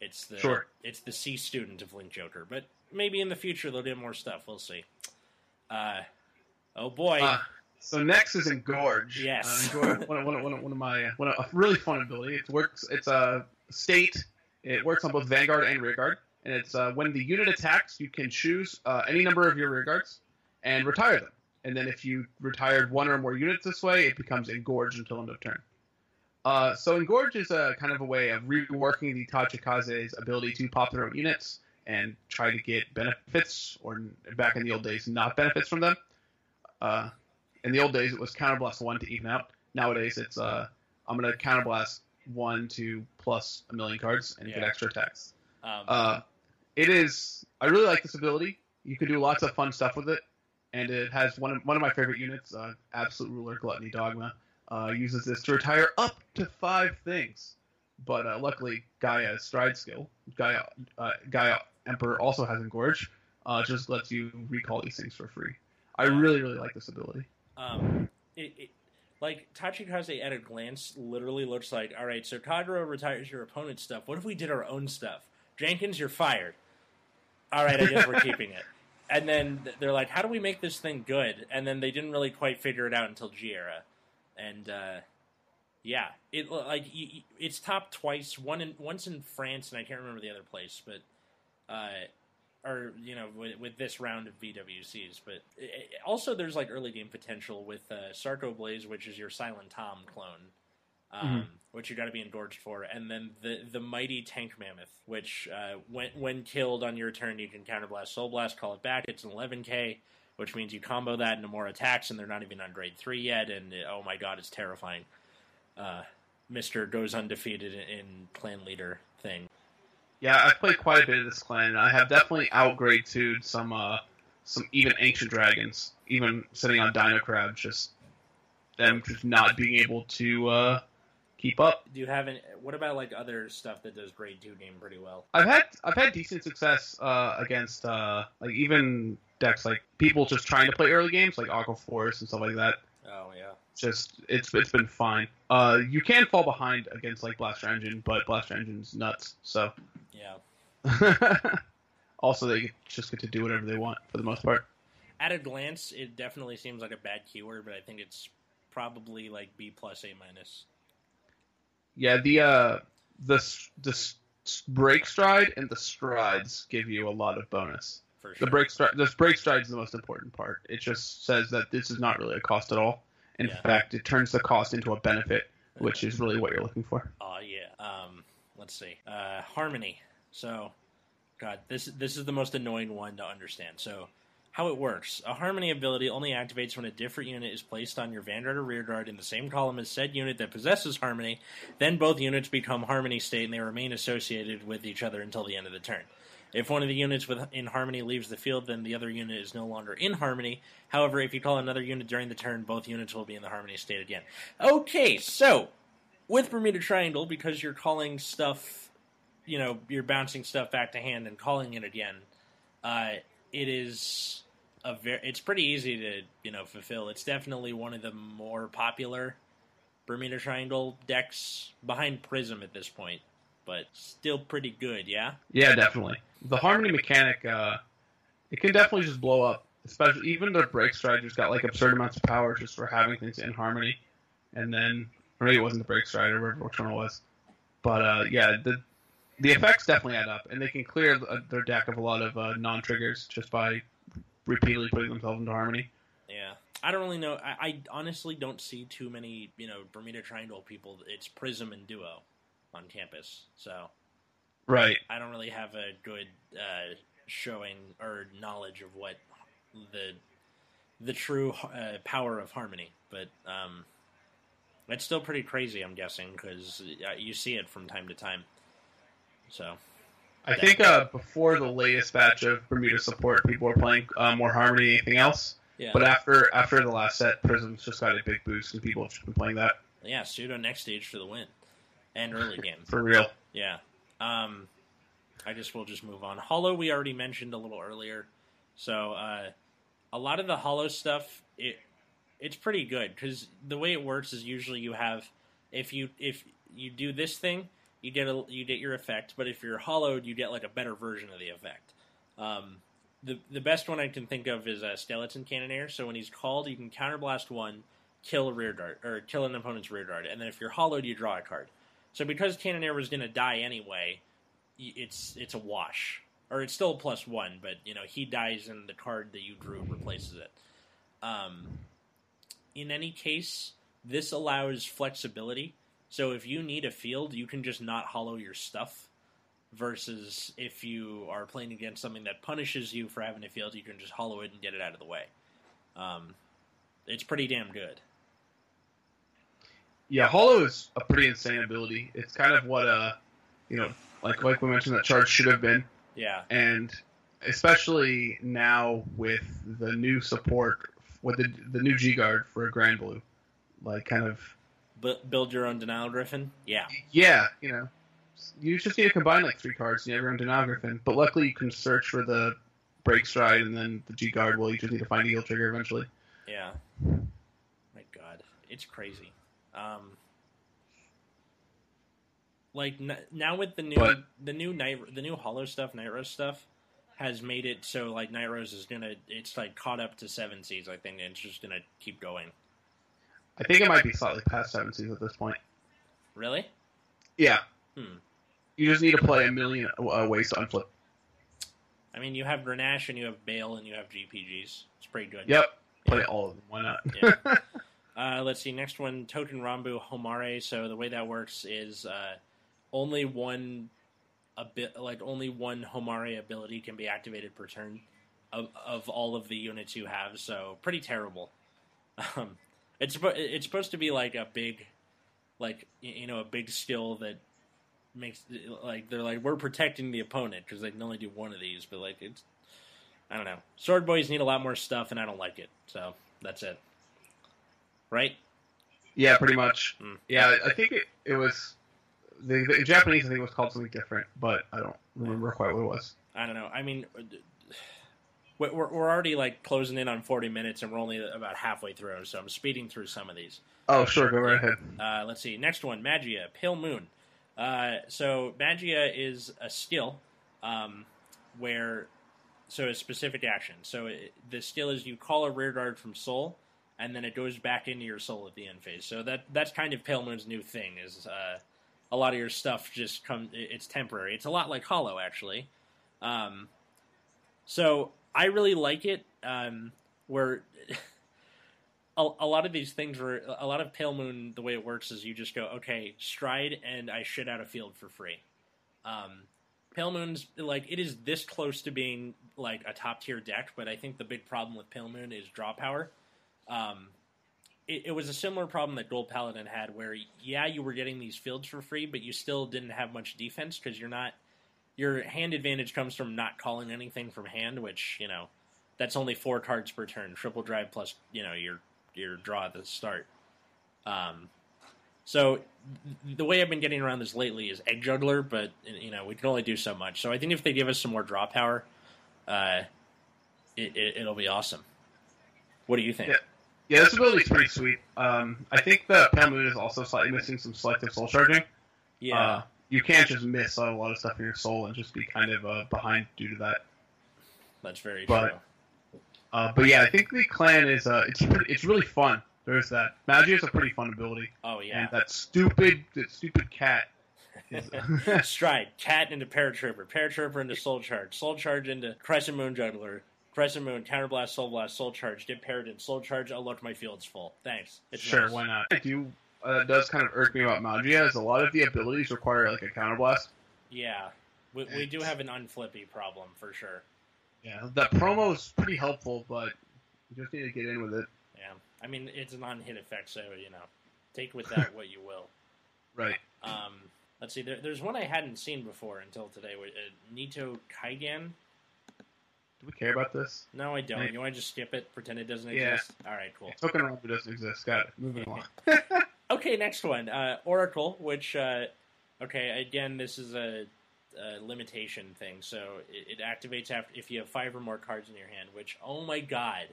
It's the Sure. it's the C student of Link Joker, but maybe in the future they'll do more stuff. We'll see. Uh, oh boy, Uh, so next is Engorge. Yes. Uh, Engorge, one, of- one, of- one, of- one of my one of, a really fun ability. It works. It's a state. It works on both Vanguard and Rearguard, and it's uh, when the unit attacks, you can choose uh, any number of your Rearguards and retire them. And then if you retired one or more units this way, it becomes Engorge until end of turn. Uh, so Engorge is a kind of a way of reworking the Tachikaze's ability to pop their own units and try to get benefits, or back in the old days, not benefits from them. Uh, in the old days, it was counterblast one to even out. Nowadays, it's uh, I'm gonna counterblast one to plus a million cards and get extra attacks. um, Uh, it is. I really like this ability. You can do lots of fun stuff with it, and it has one of one of my favorite units, uh, Absolute Ruler Gluttony Dogma. Uh, uses this to retire up to five things, but uh, luckily Gaia Stride skill, Gaia uh, Gaia Emperor also has Engorge. Uh, just lets you recall these things for free. I really really like this ability. Um, it, it, like Tachikaze at a glance literally looks like, all right, so Kagero retires your opponent's stuff. What if we did our own stuff? Jenkins, you're fired. All right, I guess we're [LAUGHS] keeping it. And then they're like, how do we make this thing good? And then they didn't really quite figure it out until G era, and uh, yeah, it like it's topped twice. One in once in France, and I can't remember the other place, but uh, or you know with, with this round of VWCs. But i i- also, there's like early game potential with uh, Sarko Blaze, which is your Silent Tom clone, um, which you got to be engorged for, and then the the mighty Tank Mammoth, which uh, when when killed on your turn, you can counterblast Soul Blast, call it back. It's an 11k. Which means you combo that into more attacks, and they're not even on grade three yet. And uh, oh my god, it's terrifying. Uh, Mister goes undefeated in, in clan leader thing. Yeah, I've played quite a bit of this clan. and I have definitely outgrade to some uh, some even ancient dragons, even sitting on Dino Crab, just them just not being able to uh, keep up. Do you have any? What about like other stuff that does grade two game pretty well? I've had I've had decent success uh, against uh, like even decks like people just trying to play early games like Aqua Force and stuff like that. Oh yeah. Just it's it's been fine. Uh, you can fall behind against like Blaster Engine, but Blaster Engine's nuts. So Yeah. [LAUGHS] also they just get to do whatever they want for the most part. At a glance, it definitely seems like a bad keyword, but I think it's probably like B plus A minus. Yeah, the uh, the the break stride and the strides give you a lot of bonus. For sure. The break stride, the break stride is the most important part. It just says that this is not really a cost at all. In Yeah. fact, it turns the cost into a benefit, which is really what you're looking for. Oh yeah. Um, let's see. Uh, harmony. So, God, this this is the most annoying one to understand. So, how it works: a harmony ability only activates when a different unit is placed on your vanguard or rearguard in the same column as said unit that possesses harmony. Then both units become harmony state, and they remain associated with each other until the end of the turn. If one of the units in harmony leaves the field, then the other unit is no longer in harmony. However, if you call another unit during the turn, both units will be in the harmony state again. Okay, so with Bermuda Triangle, because you're calling stuff, you know, you're bouncing stuff back to hand and calling it again, uh, it is a very, it's pretty easy to, you know, fulfill. It's definitely one of the more popular Bermuda Triangle decks behind Prism at this point, but still pretty good, yeah? Yeah, definitely. The harmony mechanic, uh, it can definitely just blow up. Especially even the break just got like absurd amounts of power just for having things in harmony. And then, or maybe it wasn't the break stride or whatever which one it was. But uh, yeah, the the effects definitely add up, and they can clear uh, their deck of a lot of uh, non triggers just by repeatedly putting themselves into harmony. Yeah. I don't really know. I, I honestly don't see too many, you know, Bermuda Triangle people. It's Prism and Duo on campus, so Right. I don't really have a good uh, showing or knowledge of what the the true uh, power of harmony, but um, it's still pretty crazy. I'm guessing because you see it from time to time. So I think uh, before the latest batch of Bermuda support, people were playing uh, more Harmony than anything else. Yeah. But after after the last set, Prisms just got a big boost, and people have just been playing that yeah, pseudo next stage for the win, and early game. [LAUGHS] for real. Yeah. Um, I guess we'll just move on. Hollow we already mentioned a little earlier, so uh, a lot of the hollow stuff it it's pretty good because the way it works is usually you have if you if you do this thing you get a you get your effect, but if you're hollowed you get like a better version of the effect. Um, the the best one I can think of is a skeleton cannoneer. So when he's called, you can counterblast one, kill a rear dart or kill an opponent's rear dart, and then if you're hollowed, you draw a card. So because cannoneer was going to die anyway, it's it's a wash, or it's still plus one, but you know he dies and the card that you drew replaces it. Um, in any case, this allows flexibility. So if you need a field, you can just not hollow your stuff. Versus if you are playing against something that punishes you for having a field, you can just hollow it and get it out of the way. Um, it's pretty damn good. Yeah, Hollow is a pretty insane ability. It's kind of what uh, you know, like like we mentioned, that charge should have been, Yeah, and especially now with the new support with the the new G guard for a Granblue, like kind of Bu build your own denial griffin. Yeah, yeah, you know, you just need to combine like three cards. You have your own Denial Griffin, but luckily you can search for the Break Stride and then the G guard. Well, you just need to find Eel Trigger eventually. yeah. My God, it's crazy. Um, like n- now with the new But- the new night the new hollow stuff, Night Rose stuff has made it so like Night Rose is gonna it's like caught up to seven seas. I think and it's just gonna keep going. I think it might be slightly past seven seas at this point. Really? Yeah. Hmm. You just need to play a million uh, ways to unflip. I mean, you have Grenache and you have Bale and you have GPGs. It's pretty good. Yep. Play all of them. Why not? Yeah. [LAUGHS] Uh, let's see. Next one, Touken Ranbu Homare. So the way that works is uh, only one a bit like only one Homare ability can be activated per turn of, of all of the units you have. So pretty terrible. Um, it's it's supposed to be like a big, like you know, a big skill that makes like they're like we're protecting the opponent because they can only do one of these. But like it's I don't know. Sword boys need a lot more stuff, and I don't like it. So that's it. Right? yeah, pretty much. Mm. Yeah, I think it, it was the, the Japanese. I think it was called something different, but I don't remember quite what it was. I don't know. I mean, we're, we're we're already like closing in on 40 minutes, and we're only about halfway through, so I'm speeding through some of these. Oh, sure, go right ahead. Uh, let's see. Next one, Magia, Pale Moon. Uh, so Magia is a skill um, where, so a specific action. So it, the skill is you call a rear guard from Soul, and then it goes back into your Soul at the end phase. So that that's kind of Pale Moon's new thing is uh, a lot of your stuff just come. It's temporary. It's a lot like Hollow actually. Um, so I really like it. Um, where [LAUGHS] a, a lot of these things were a lot of Pale Moon. The way it works is you just go, okay, stride, and I shit out a field for free. Um, Pale Moon's like it is this close to being like a top tier deck, but I think the big problem with Pale Moon is draw power. Um, it, it was a similar problem that Gold Paladin had, where yeah, you were getting these fields for free, but you still didn't have much defense because you're not. Your hand advantage comes from not calling anything from hand, which you know that's only four cards per turn. Triple drive plus you know your your draw at the start. Um, so th- the way I've been getting around this lately is egg juggler, but you know we can only do so much. So I think if they give us some more draw power, uh, it, it, it'll be awesome. What do you think? Yeah. Yeah, this ability's pretty sweet. Um, I think the Pale Moon is also slightly missing some selective soul charging. Yeah, Uh, you can't just miss a lot of stuff in your soul and just be kind of uh, behind due to that. that's very but- true. Uh, but yeah, I think the clan is uh, it's pretty, it's really fun. There's that Magia is a pretty fun ability, Oh yeah, and that stupid that stupid cat. Is, [LAUGHS] [LAUGHS] Stride, cat into paratrooper, paratrooper into soul charge, soul charge into crescent moon juggler, crescent moon counterblast, soul blast, soul charge, dip paradin, soul charge. Oh look, my field's full. Thanks. It's sure, nice. why not? Do. Uh, does kind of irk me about Magia is a lot of the abilities require like a counterblast. Yeah, we, we do have an unflippy problem for sure. Yeah, that promo is pretty helpful, but you just need to get in with it. Yeah, I mean it's a non-hit effect, so you know, take with that what you will. [LAUGHS] Right. Um, Let's see. There, there's one I hadn't seen before until today. Uh, Nito Kaigan. Do we care about this? No, I don't. Right. You want to just skip it? Pretend it doesn't Yeah. exist. All right, cool. Token Rumble doesn't exist. Got it. [LAUGHS] Moving along. [LAUGHS] Okay, next one. Uh, Oracle, which, uh, okay, again, this is a, a limitation thing. So it, it activates after if you have five or more cards in your hand. Which, oh my god,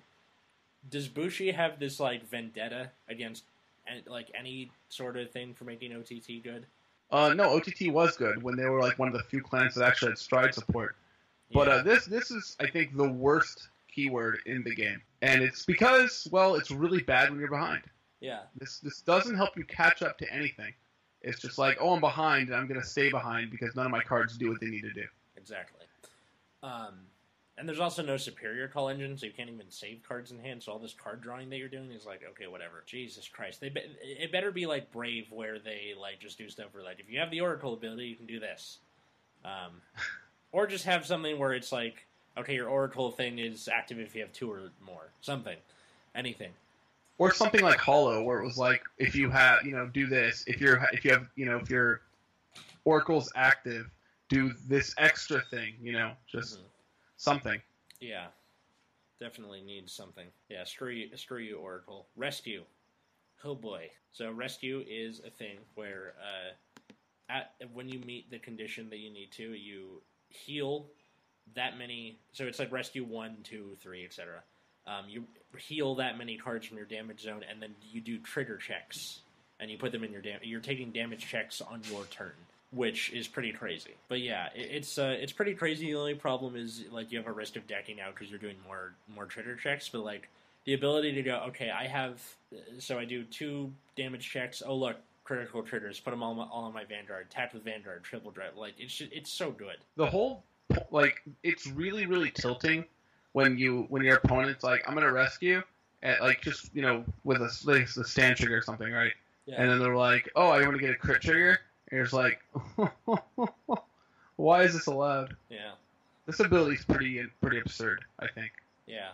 does Bushi have this like vendetta against an- like any sort of thing for making OTT good? Uh, no, OTT was good when they were like one of the few clans that actually had stride support. But Yeah. uh, this this is I think the worst keyword in the game, and it's because well, it's really bad when you're behind. yeah, This this doesn't help you catch up to anything. It's just like oh I'm behind and I'm gonna stay behind because none of my cards do what they need to do. exactly. Um, and there's also no superior call engine, so you can't even save cards in hand. So all this card drawing that you're doing is like, okay, whatever. Jesus Christ, they be- it better be like Brave, where they like just do stuff where like if you have the Oracle ability, you can do this, um, or just have something where it's like, okay, your Oracle thing is active if you have two or more, something, anything. Or something like Hollow, where it was like if you have you know do this if you're if you have you know if your Oracle's active, do this extra thing. You know just Mhm. something. Yeah, definitely needs something. Yeah, screw you, screw you, Oracle. Rescue. Oh boy. So rescue is a thing where uh, at when you meet the condition that you need to, you heal that many. So it's like rescue one, two, three, etc. Um, you heal that many cards from your damage zone, and then you do trigger checks, and you put them in your dam- You're taking damage checks on your turn which is pretty crazy. But yeah, it, it's uh, it's pretty crazy. The only problem is like you have a risk of decking out because you're doing more more trigger checks. But like the ability to go, okay, I have so I do two damage checks. Oh look, critical triggers. Put them all, all on my Vanguard. Tap with Vanguard. Triple drive. Like it's just, it's so good. the whole like it's really really tilting when you when your opponent's like I'm gonna rescue at like just you know with a like, the stand trigger or something right Yeah. and then they're like oh I want to get a crit trigger and you're just like [LAUGHS] why is this allowed yeah. this ability is pretty pretty absurd I think Yeah,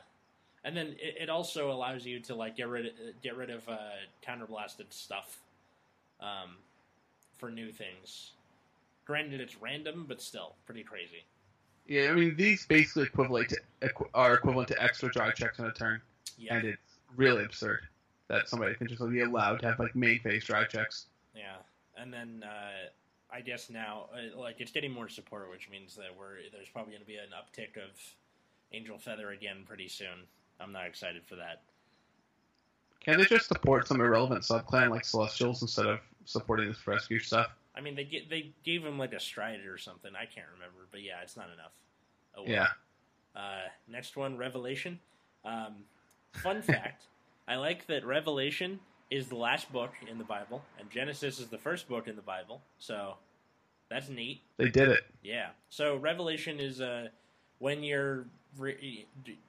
and then it, it also allows you to like get rid of, get rid of uh, counterblasted stuff um, for new things. Granted, it's random, but still pretty crazy. yeah I mean these basically equivalent to are equivalent to extra draw checks on a turn Yeah, and it's really absurd that somebody can just be allowed to have like main phase draw checks yeah, and then uh, I guess now uh, like it's getting more support, which means that we're there's probably going to be an uptick of Angel Feather again pretty soon. I'm not excited for that. Can they just support some irrelevant subclan like Celestials instead of supporting this rescue stuff? I mean, they get they gave him like a Strider or something. I can't remember, but yeah, it's not enough. Oh, well. Yeah. Uh, next one, Revelation. Um, fun [LAUGHS] fact: I like that Revelation is the last book in the Bible, and Genesis is the first book in the Bible. So that's neat. They did it. Yeah. So Revelation is uh, when you're re-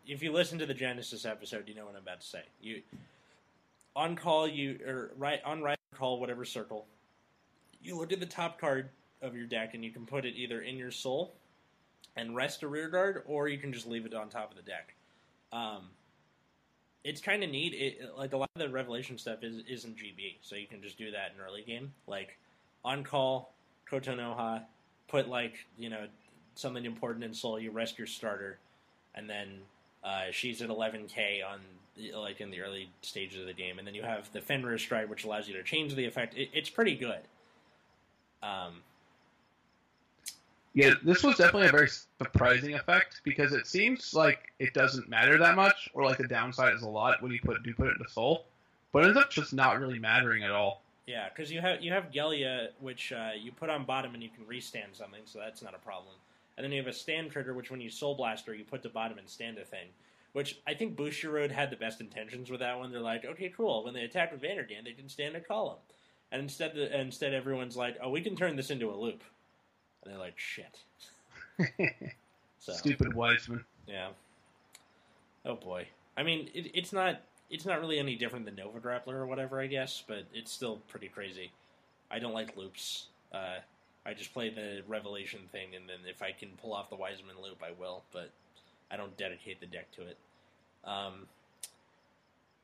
if you listen to the Genesis episode, you know what I'm about to say. You on call, you or right on right call, whatever circle. You look at the top card of your deck, and you can put it either in your soul and rest a rear guard, or you can just leave it on top of the deck. Um, it's kind of neat. It, like a lot of the Revelation stuff is is in GB, so you can just do that in early game. Like on call, Kotonoha, put like you know something important in soul. You rest your starter, and then uh, she's at 11k on like in the early stages of the game, and then you have the Fenrir stride, which allows you to change the effect. It, it's pretty good. Um, Yeah, this was definitely a very surprising effect because it seems like it doesn't matter that much, or like the downside is a lot when you put do put it into Soul, but it ends up just not really mattering at all. yeah, because you have you have Gelia, which uh, you put on bottom and you can restand something, so that's not a problem. And then you have a stand trigger, which when you Soul Blaster, you put to bottom and stand a thing. Which I think Bushiroad had the best intentions with that one. They're like, okay, cool. When they attack with Vandergan, they can stand a column. And instead, the, instead everyone's like, oh, we can turn this into a loop. And they're like, shit. [LAUGHS] So Stupid Wiseman. yeah. Oh boy. I mean, it, it's not it's not really any different than Nova Grappler or whatever, I guess, but it's still pretty crazy. I don't like loops. Uh, I just play the Revelation thing, and then if I can pull off the Wiseman loop, I will. But I don't dedicate the deck to it. Um,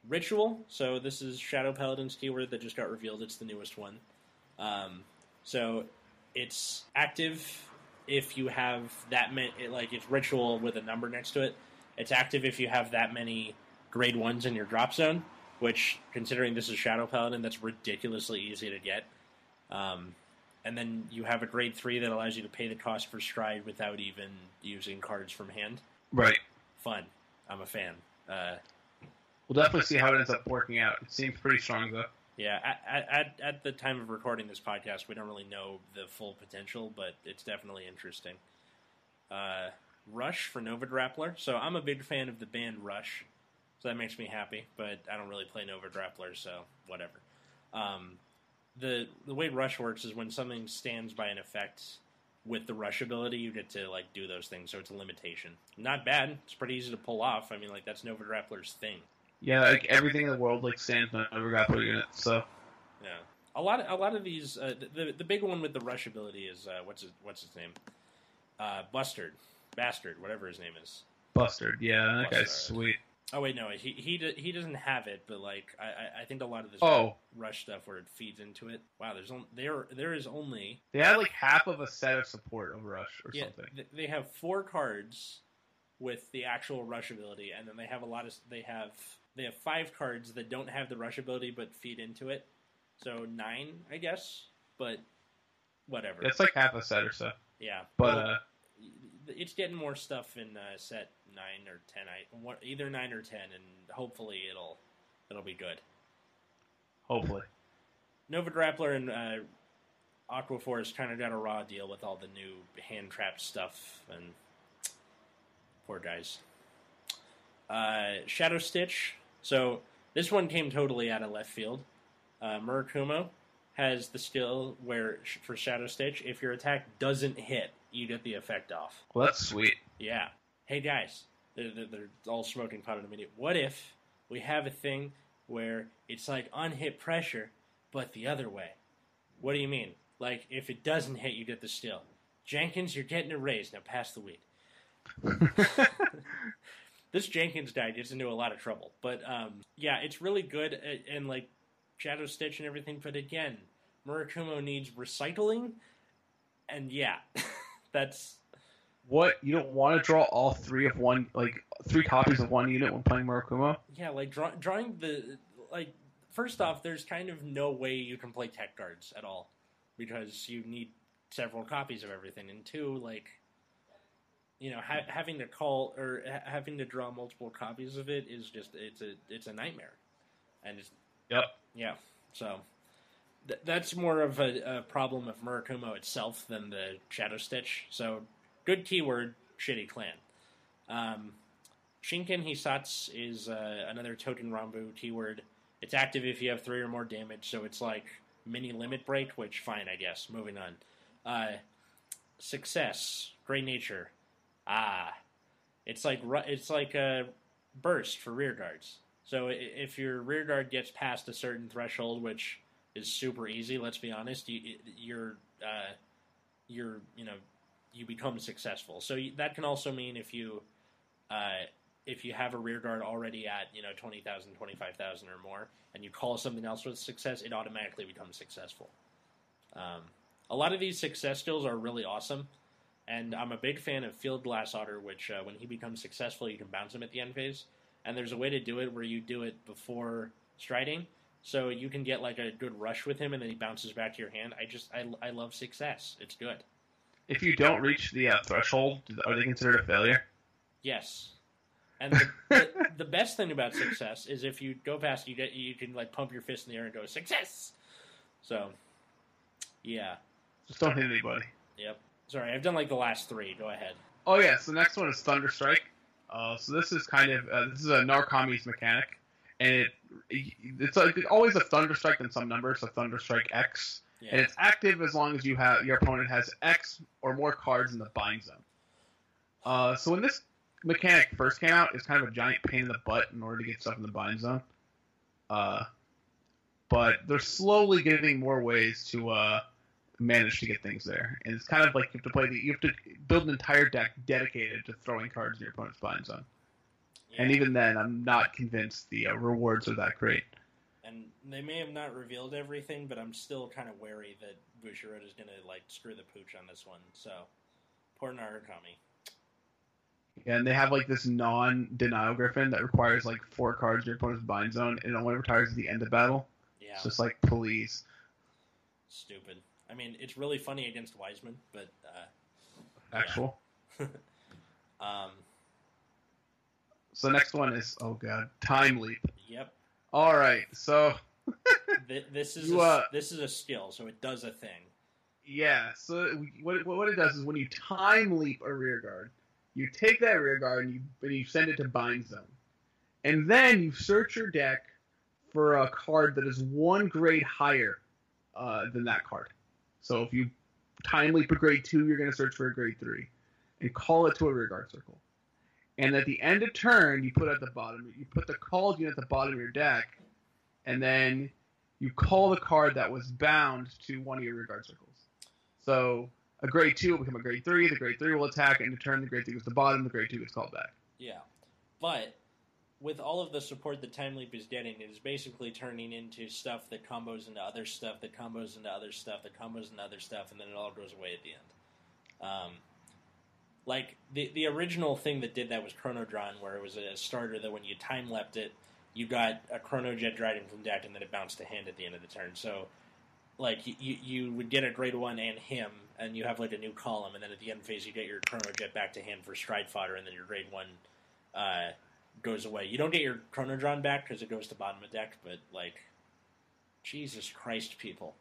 Ritual. So this is Shadow Paladin's keyword that just got revealed. It's the newest one. Um, so it's active if you have that many. Like it's ritual with a number next to it. It's active if you have that many grade ones in your drop zone. Which, considering this is Shadow Paladin, that's ridiculously easy to get. Um, and then you have a grade three that allows you to pay the cost for stride without even using cards from hand. Right. Fun. I'm a fan. Uh, We'll definitely see how it ends up working out. It seems pretty strong though. yeah, at, at, at the time of recording this podcast, we don't really know the full potential, but it's definitely interesting. Uh, Rush for Nova Grappler. So I'm a big fan of the band Rush, so that makes me happy. But I don't really play Nova Grappler, so whatever. Um, the the way Rush works is when something stands by an effect with the Rush ability, you get to like do those things. So it's a limitation. Not bad. It's pretty easy to pull off. I mean, like that's Nova Grappler's thing. Yeah, like everything in the world like stands on over grappler units. So Yeah, a lot of a lot of these. Uh, the the big one with the rush ability is uh, what's his what's his name? Uh, Bustard, Bastard, whatever his name is. Bustard, yeah, that guy's sweet. Oh wait, no, he he he doesn't have it, but like I I- think a lot of this Oh. rush stuff where it feeds into it. Wow, there's on, there there is only They have like half of a set of support of Rush or yeah something. they have four cards with the actual rush ability, and then they have a lot of they have they have five cards that don't have the rush ability but feed into it. So nine, I guess, but whatever. It's like half a set or so. Yeah, But Well, uh, it's getting more stuff in uh, set nine or ten. I what, either nine or ten, and hopefully it'll it'll be good. hopefully. Nova Grappler and uh, Aquaforce kind of got a raw deal with all the new hand trap stuff, and poor guys. Uh, Shadow Stitch. So this one came totally out of left field. Uh, Murakumo has the skill where for Shadow Stitch, if your attack doesn't hit, you get the effect off. Well, that's sweet. Yeah. Hey guys, they're, they're, they're all smoking pot in a minute. What if we have a thing where it's like unhit pressure, but the other way? What do you mean? Like if it doesn't hit, you get the steal. Jenkins, you're getting a raise. Now pass the weed. [LAUGHS] This Jenkins guy gets into a lot of trouble, but um, yeah, it's really good and, and like Shadow Stitch and everything. But again, Murakumo needs recycling, and yeah, [LAUGHS] that's what you don't want to draw all three of one, like three copies of one unit when playing Murakumo. Yeah, like draw, drawing the like. First off, there's kind of no way you can play tech cards at all because you need several copies of everything, and two, like, you know, ha- having to call or ha- having to draw multiple copies of it is just it's a it's a nightmare, and it's Yep. yeah. So th- that's more of a, a problem of Murakumo itself than the Shadow Stitch. So good keyword, shitty clan. Um, Shinken Hissatsu is uh, another Touken Ranbu keyword. It's active if you have three or more damage, so it's like mini limit break, which fine, I guess. Moving on. Uh, success, great nature. Ah, it's like it's like a burst for rear guards. So if your rear guard gets past a certain threshold, which is super easy, let's be honest, you, you're uh, you're you know you become successful. So that can also mean if you uh, if you have a rear guard already at you know 20,000, 25,000 or more, and you call something else with success, it automatically becomes successful. Um, a lot of these success skills are really awesome, and I'm a big fan of Field Glass Otter, which uh, when he becomes successful, you can bounce him at the end phase. And there's a way to do it where you do it before striding, so you can get like a good rush with him, and then he bounces back to your hand. I just I, I love success. It's good. If you don't reach the uh, threshold, are they considered a failure? Yes. And the, the, [LAUGHS] the best thing about success is if you go past, you get you can like pump your fist in the air and go success. So, yeah, Just don't hit anybody. yep. Sorry, I've done like the last three. Go ahead. Oh yeah, so the next one is Thunder Strike. Uh, so this is kind of uh, this is a Narukami's mechanic, and it it's like always a Thunder Strike in some numbers, so Thunder Strike X, Yeah. and it's active as long as you have your opponent has X or more cards in the bind zone. Uh, so when this mechanic first came out, it's kind of a giant pain in the butt in order to get stuff in the bind zone. Uh, but they're slowly getting more ways to uh, manage to get things there, and it's kind of like you have to play the you have to build an entire deck dedicated to throwing cards in your opponent's bind zone. Yeah. And even then, I'm not convinced the uh, rewards are that great. and they may have not revealed everything, but I'm still kind of wary that Bushiroad is going to like screw the pooch on this one. So, poor Narukami. Yeah, and they have like this non-denial griffin that requires like four cards in your opponent's bind zone, and it only retires at the end of battle. Yeah, It's just like, please. stupid. I mean, it's really funny against Wiseman, but uh, Actual. [LAUGHS] um, So the next one is oh god, time leap. yep. All right, so [LAUGHS] Th- this is You, a, uh, this is a skill, so it does a thing. yeah, so what what it does is when you time leap a rear guard, you take that rear guard and you and you send it to bind zone, and then you search your deck for a card that is one grade higher uh, than that card. So if you time leap a grade two, you're going to search for a grade three, and call it to a rear guard circle. And at the end of turn, you put at the bottom, you put the called unit at the bottom of your deck, and then you call the card that was bound to one of your rear guard circles. So a grade two will become a grade three. The grade three will attack, and in turn, the grade three goes to the bottom. The grade two gets called back. Yeah, but with all of the support that Time Leap is getting, it is basically turning into stuff that combos into other stuff, that combos into other stuff, that combos into other stuff, and then it all goes away at the end. Um, like the the original thing that did that was Chronodron, where it was a starter that when you time leapt it, you got a Chronojet Dryden from deck, and then it bounced to hand at the end of the turn. So, like you you would get a grade one and him, and you have like a new column, and then at the end phase you get your Chronojet back to hand for Stride Fodder, and then your grade one uh, goes away. You don't get your Chronodron back because it goes to bottom of deck, but like, Jesus Christ, people.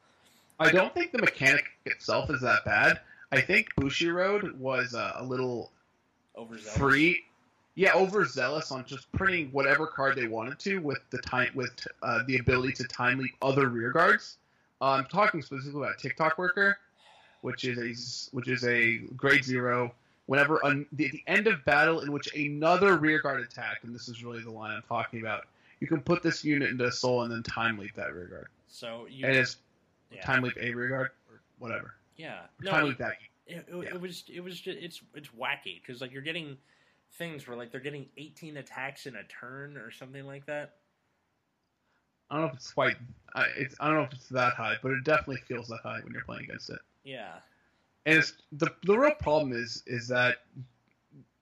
I don't think the mechanic itself is that bad. I think Bushiroad was uh, a little Overzealous. free, yeah, overzealous on just printing whatever card they wanted to with the time with uh, the ability to time leap other rear guards. I'm talking specifically about TikTok Worker, which is a which is a grade zero. Whenever un, the, the end of battle in which another rear guard attacked, and this is really the line I'm talking about, you can put this unit into a soul and then time leap that rear guard. So you, and it's yeah, time leap a rear guard or whatever. Yeah. No, that. it, it, yeah. it was it was just it's it's wacky because like you're getting things where like they're getting 18 attacks in a turn or something like that. I don't know if it's quite. I, it's, I don't know if it's that high, but it definitely feels that high when you're playing against it. Yeah, And it's, the the real problem is is that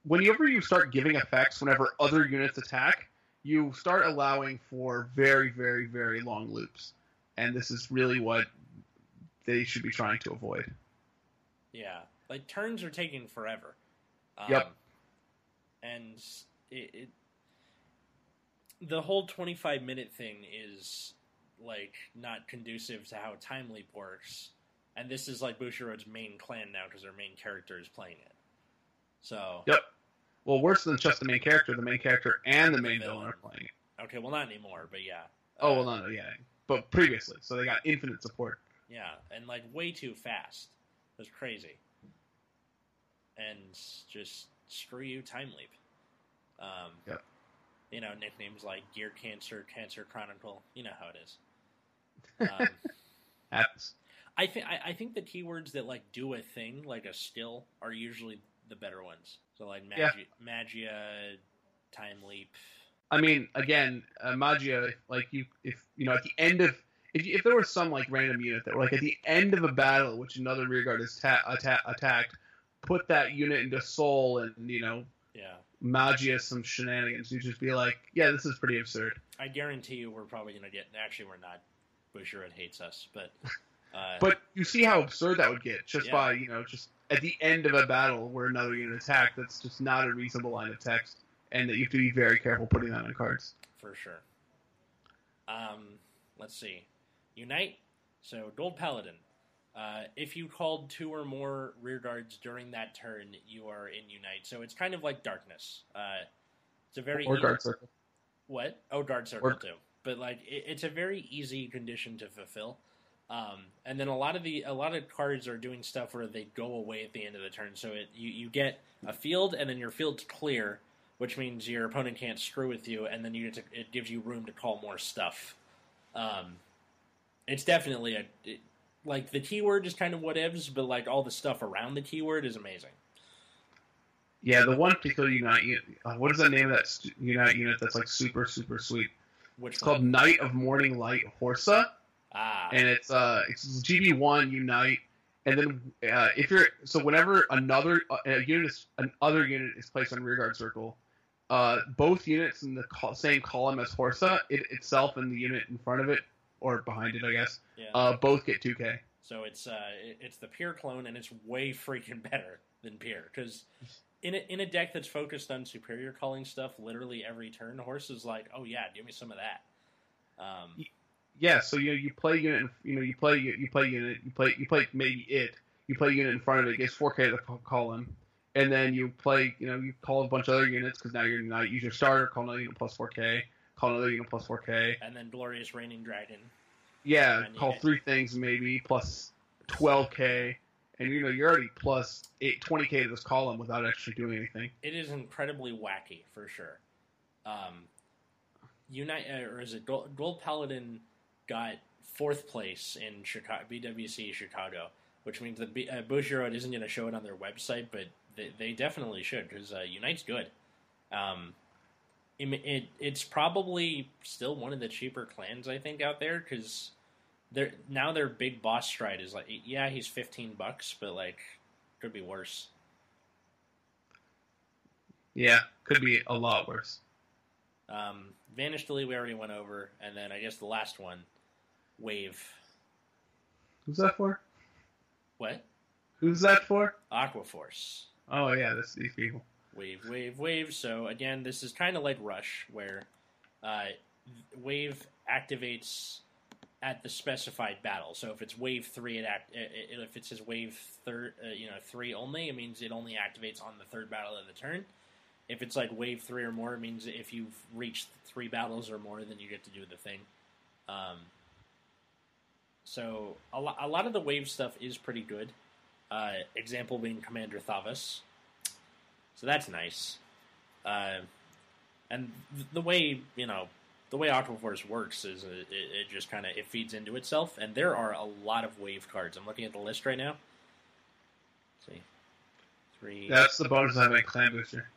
whenever you start giving effects, whenever other units attack, you start allowing for very very very long loops, and this is really what they should be trying to avoid. yeah. Like turns are taking forever. Um, Yep. And it, it the whole 25 minute thing is like not conducive to how time leap works and this is like bushiroad's main clan now because their main character is playing it so Yep. Well, worse than just the main character, the main character and the main villain villain. are playing it. okay well not anymore but yeah Oh Uh, well, no, no, yeah, but previously, so they got infinite support. Yeah and like way too fast it was crazy and just screw you time leap um Yep. you know nicknames like gear cancer cancer chronicle you know how it is [LAUGHS] um, Happens. I think I think the keywords that like do a thing like a skill are usually the better ones. So like Yeah. magia, magia time leap. I mean, again, uh, Magia, like you, if you know, at the end of, if, if there was some like random unit that were like at the end of a battle, which another rearguard is ta- atta- attacked, put that unit into Soul and you know, Yeah, Magia some shenanigans, You'd just be like, yeah, this is pretty absurd. I guarantee you we're probably gonna get. Actually, we're not. Bushiroad hates us, but [LAUGHS] uh, But you see how absurd that would get just Yeah. by you know just at the end of a battle where another unit attacked. That's just not a reasonable line of text, and that you have to be very careful putting that on cards. for sure. Um, let's see. Unite. So Gold Paladin. Uh, if you called two or more rear guards during that turn, you are in Unite. So it's kind of like Darkness. Uh, it's a very Or easy- guard circle. What? Oh, guard circle Or- too. But like, it, it's a very easy condition to fulfill. Um, and then a lot of the a lot of cards are doing stuff where they go away at the end of the turn. So it you, you get a field, and then your field's clear, which means your opponent can't screw with you, and then you get to, it gives you room to call more stuff. Um, it's definitely a it, like the keyword is kind of what ifs, but like all the stuff around the keyword is amazing. Yeah, the one particular unite unit. Uh, what is the name of that stu- unite unit that's like super super sweet? Which It's one? called Knight of Morning Light Horsa, ah and it's uh it's GB one Unite, and then uh, if you're so whenever another uh, unit is, another unit is placed on rearguard circle, uh both units in the col- same column as Horsa, it itself and the unit in front of it or behind it, I guess, yeah. uh both get two K. So it's uh, it's the Pier clone, and it's way [LAUGHS] freaking better than Pier because in a, in a deck that's focused on superior calling stuff, literally every turn, horse is like, oh yeah, give me some of that. Um, Yeah, so you you play unit, you know you play you play unit, you play you play maybe it, you play unit in front of it, it gets 4K to ca- column, and then you play you know you call a bunch of other units because now you're not use your starter, call another unit plus 4K, call another unit plus 4K. and then Glorious Reigning Dragon. Yeah, call three things maybe plus 12K, and you know you're already plus eight, 20K to this column without actually doing anything. It is incredibly wacky for sure. Um, Unite or is it Gold, Gold Paladin got fourth place in Chicago BWC Chicago, which means that B, uh, Bushiroad isn't going to show it on their website, but they, they definitely should because uh, Unite's good. Um, it, it it's probably still one of the cheaper clans I think out there because they're now their big boss stride is like yeah he's fifteen bucks, but like could be worse. Yeah, could be a lot worse. Um, Vanished Delete we already went over, and then I guess the last one, Wave. Who's that for? What? Who's that for? Aquaforce. Oh yeah, that's these people. Wave, wave, wave. So again, this is kind of like Rush, where uh, Wave activates at the specified battle. So if it's Wave three, it act. If it says Wave third, uh, you know, three only, it means it only activates on the third battle of the turn. If it's like Wave three or more, it means if you've reached three battles or more, then you get to do the thing. Um, so a, lo- a lot of the Wave stuff is pretty good. Uh, example being Commander Thavas. So that's nice. Uh, and the way you know the way Aquaforce works is it, it it just kind of it feeds into itself, and there are a lot of wave cards. I'm looking at the list right now. Let's see, three, That's the bonus I make clan booster.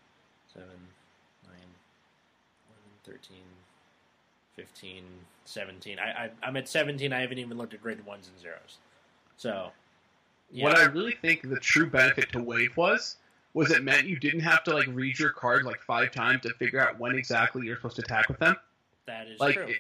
seven, nine, 11, 13, 15, 17. I, I I'm at 17. I haven't even looked at grid ones and zeros. So yeah. What I really think the true benefit to Wave was was it meant you didn't have to like read your cards like five times to figure out when exactly you're supposed to attack with them. that is Like, true. it-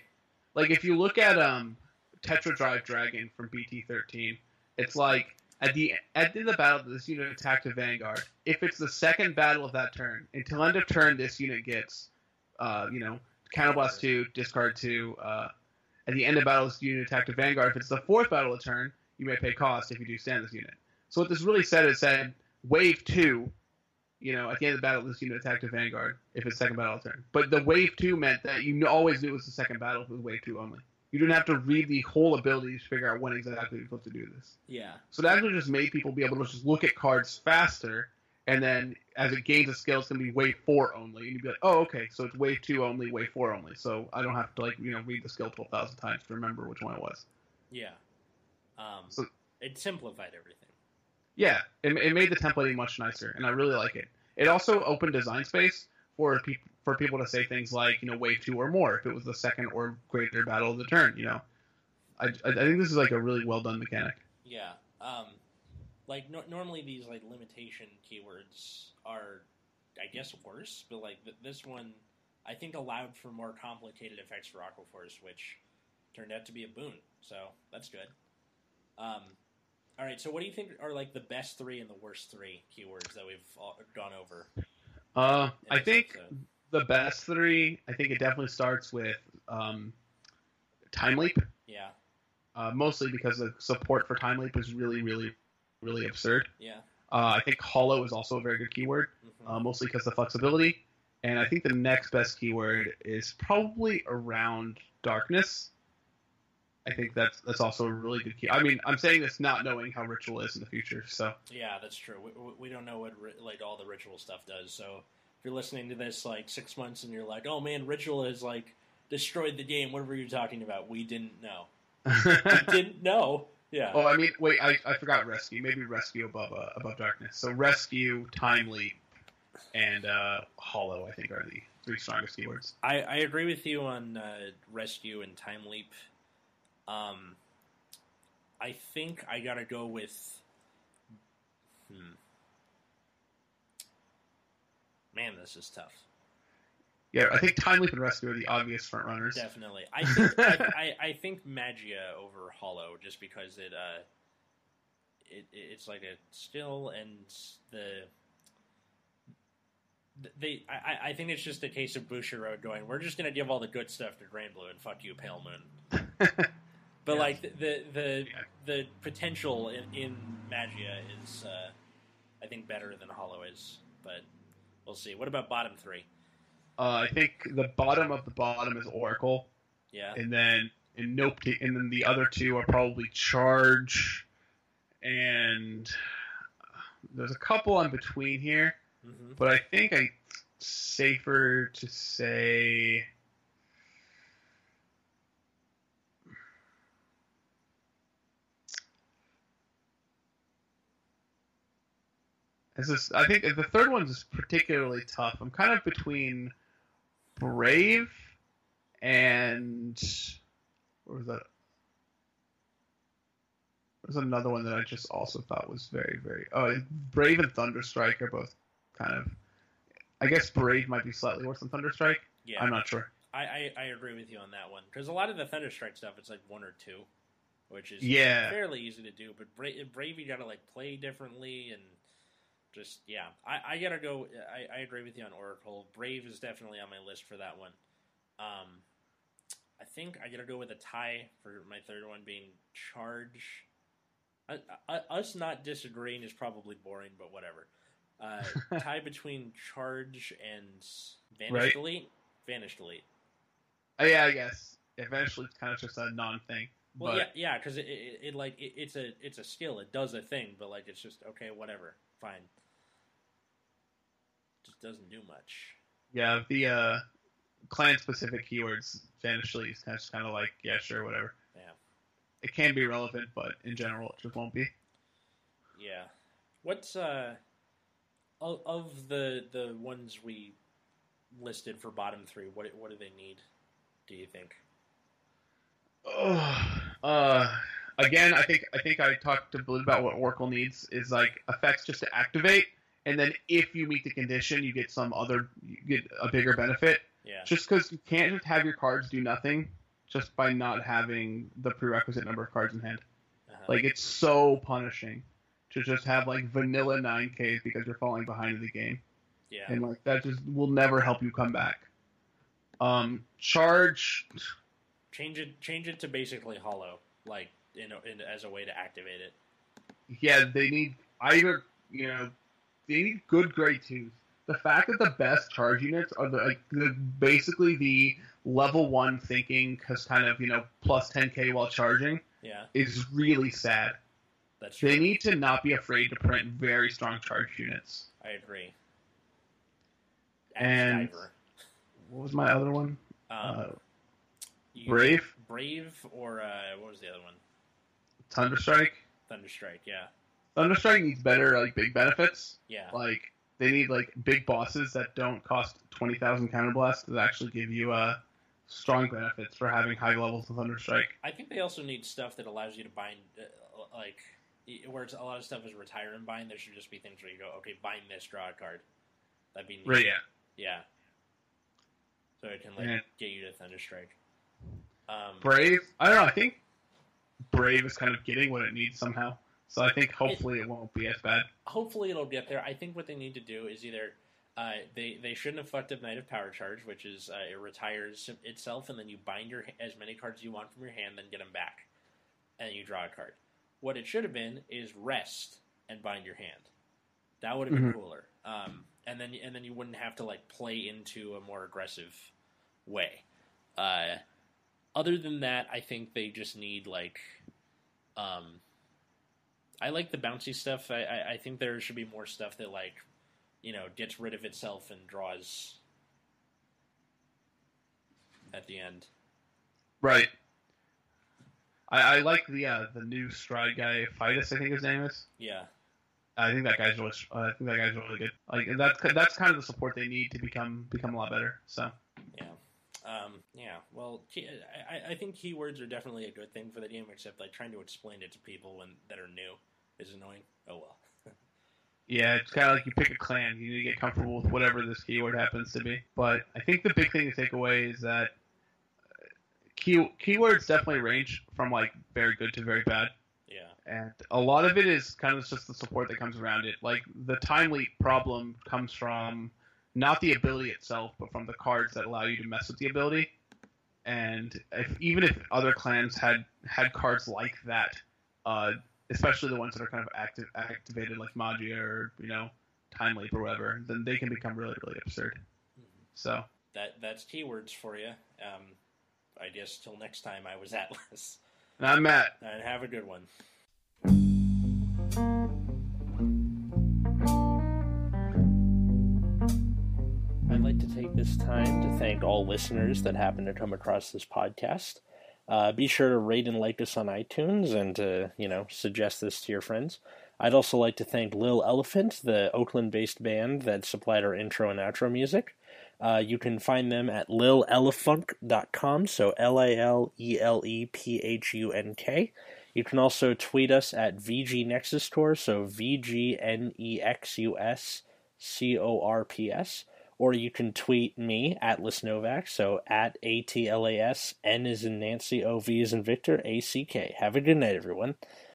like if you look at um Tetra Drive Dragon from BT13, it's like at the at the end of the battle, this unit attacked a Vanguard. If it's the second battle of that turn, until end of turn, this unit gets, uh, you know, counterblast two, discard two. Uh, at the end of battle, this unit attacked a Vanguard. If it's the fourth battle of turn, you may pay cost if you do stand this unit. So what this really said is said wave two. You know, at the end of the battle, this unit attacked a Vanguard if it's second battle turn. But the wave two meant that you always knew it was the second battle if it was wave two only. You didn't have to read the whole ability to figure out when exactly you're supposed to do this. yeah, So that actually just made people be able to just look at cards faster, and then as it gains a skill, it's going to be wave four only, and you'd be like, oh, okay, so it's wave two only, wave four only. So I don't have to like you know read the skill twelve thousand times to remember which one it was. yeah. Um, So- it simplified everything. Yeah, it, it made the templating much nicer, and I really like it. It also opened design space for people for people to say things like you know wave two or more if it was the second or greater battle of the turn. You know, I, I I think this is like a really well done mechanic. Yeah. Um, like no- normally these like limitation keywords are, I guess, worse, but like th- this one, I think allowed for more complicated effects for Aquaforce, which turned out to be a boon. So that's good. Um, all right. So what do you think are like the best three and the worst three keywords that we've all gone over? Uh, I think episode? the best three. I think it definitely starts with um, time leap. Yeah. Uh, mostly because the support for time leap is really, really, really absurd. Yeah. Uh, I think hollow is also a very good keyword. mhm. uh, mostly because of the flexibility. And I think the next best keyword is probably around darkness. I think that's that's also a really good key. I mean, I'm saying this not knowing how ritual is in the future. So Yeah, that's true. We, we- don't know what like all the ritual stuff does. So if you're listening to this like six months and you're like, "Oh man, ritual is like destroyed the game," whatever you're talking about, we didn't know. We [LAUGHS] didn't know. Yeah. oh, I mean, wait, I, I forgot rescue. Maybe rescue above uh, above darkness. So rescue, time leap, and uh, hollow. I think are the three strongest keywords. I, I agree with you on uh, rescue and time leap. Um, I think I gotta go with. Hmm. Man, this is tough. Yeah, I think time leap and rescue are the obvious front runners. Definitely, I think I, I, I think Magia over Hollow just because it uh, it it's like a still and the they I, I think it's just a case of Bushiroad going. We're just gonna give all the good stuff to Granblue and fuck you, Pale Moon. [LAUGHS] But Yeah. like the the the, Yeah. the potential in, in Magia is, uh, I think, better than Hollow is. But we'll see. What about bottom three? Uh, I think the bottom of the bottom is Oracle, Yeah, and then and nope, and then the other two are probably Charge, and there's a couple in between here, hmm but I think I safer to say. This is, I think the third one is particularly tough. I'm kind of between Brave and what was that? There's another one that I just also thought was very, very. Oh, Brave and Thunderstrike are both kind of. I guess Brave might be slightly worse than Thunderstrike. yeah. I'm not sure. I, I, I agree with you on that one because a lot of the Thunderstrike stuff it's like one or two, which is Yeah. fairly easy to do. But Bra- Brave you gotta like play differently and just yeah. I, I gotta go. I, I agree with you on Oracle. Brave is definitely on my list for that one. Um, I think I gotta go with a tie for my third one being Charge. I, I, us not disagreeing is probably boring, but whatever. Uh, [LAUGHS] tie between Charge and Vanished Right. Elite. Vanished Elite. Oh, yeah, I guess eventually it's kind of just a non-thing. Well, but yeah, yeah, because it, it, it like it, it's a it's a skill. It does a thing, but like it's just okay, whatever, fine. Just doesn't do much. yeah, the uh, clan-specific keywords, Vanishly is kind of, just kind of like yeah, sure, whatever. Yeah, It can be relevant, but in general, it just won't be. yeah. What's uh of, of the the ones we listed for bottom three? What what do they need? Do you think? Ugh. uh, again, I think I think I talked to Blue about what Oracle needs is like effects just to activate, and then if you meet the condition, you get some other you get a bigger benefit. Yeah, Just because you can't just have your cards do nothing just by not having the prerequisite number of cards in hand. uh-huh. Like it's so punishing to just have like vanilla 9Ks because you're falling behind in the game, yeah, and like that just will never help you come back. Um, charge. change it change it to basically hollow, like in, a, in as a way to activate it. Yeah, they need either you know they need good grade twos. The fact that the best charge units are the like the, basically the level one thinking because kind of you know plus 10k while charging Yeah, is really sad. that's true. They need to not be afraid to print very strong charge units. I agree. And- Diver. What was my other one? Um, Uh, Brave? Brave, or uh, what was the other one? Thunderstrike. Thunderstrike. Yeah, Thunderstrike needs better like big benefits. yeah, Like they need like big bosses that don't cost twenty thousand counterblasts that actually give you uh strong benefits for having high levels of Thunderstrike. I think they also need stuff that allows you to bind, uh, like, where it's, a lot of stuff is retire and bind. There should just be things where you go, okay, bind this, draw a card. That'd be neat. Right? Yeah. Yeah. So it can like Yeah. get you to Thunderstrike. Um, Brave. I don't know. I think Brave is kind of getting what it needs somehow. So I think [LAUGHS] hopefully it won't be as bad. hopefully it'll get there. I think what they need to do is either uh, they they shouldn't have fucked up Knight of Power Charge, which is uh, it retires itself, and then you bind your as many cards as you want from your hand, then get them back, and you draw a card. What it should have been is rest and bind your hand. That would have been Mhm. cooler. Um, and then and then you wouldn't have to like play into a more aggressive way. Uh, other than that, I think they just need like. Um, I like the bouncy stuff. I, I, I think there should be more stuff that like, you know, gets rid of itself and draws at the end. Right. I, I like the uh, the new stride guy, Fidus, I think his name is. Yeah, I think that guy's really, uh, I think that guy's really good. Like that's that's kind of the support they need to become become a lot better. So yeah, um, yeah. Well, I, I think keywords are definitely a good thing for the game, except like trying to explain it to people when that are new is annoying. Oh well. [LAUGHS] yeah, it's kind of like you pick a clan. You need to get comfortable with whatever this keyword happens to be. But I think the big thing to take away is that uh, key, keywords definitely range from like very good to very bad Yeah. and a lot of it is kind of just the support that comes around it. Like the time leap problem comes from not the ability itself, but from the cards that allow you to mess with the ability. And if, even if other clans had had cards like that, uh, especially the ones that are kind of active, activated like Magia or you know Time Leap or whatever, then they can become really really absurd. So that that's keywords for you. Um, I guess till next time, I was Atlas. And I'm Matt. And have a good one. I'd like to take this time to thank all listeners that happen to come across this podcast. Uh, be sure to rate and like us on iTunes and to, you know, suggest this to your friends. I'd also like to thank Lil Elephunk, the Oakland based band that supplied our intro and outro music. Uh, you can find them at lilelephunk.com, so L I L E L E P H U N K. You can also tweet us at VG Nexus Corps, so V G N E X U S C O R P S, or you can tweet me, Atlas Novack, so at A T L A S, N is in Nancy, O V is in Victor, A C K. Have a good night, everyone.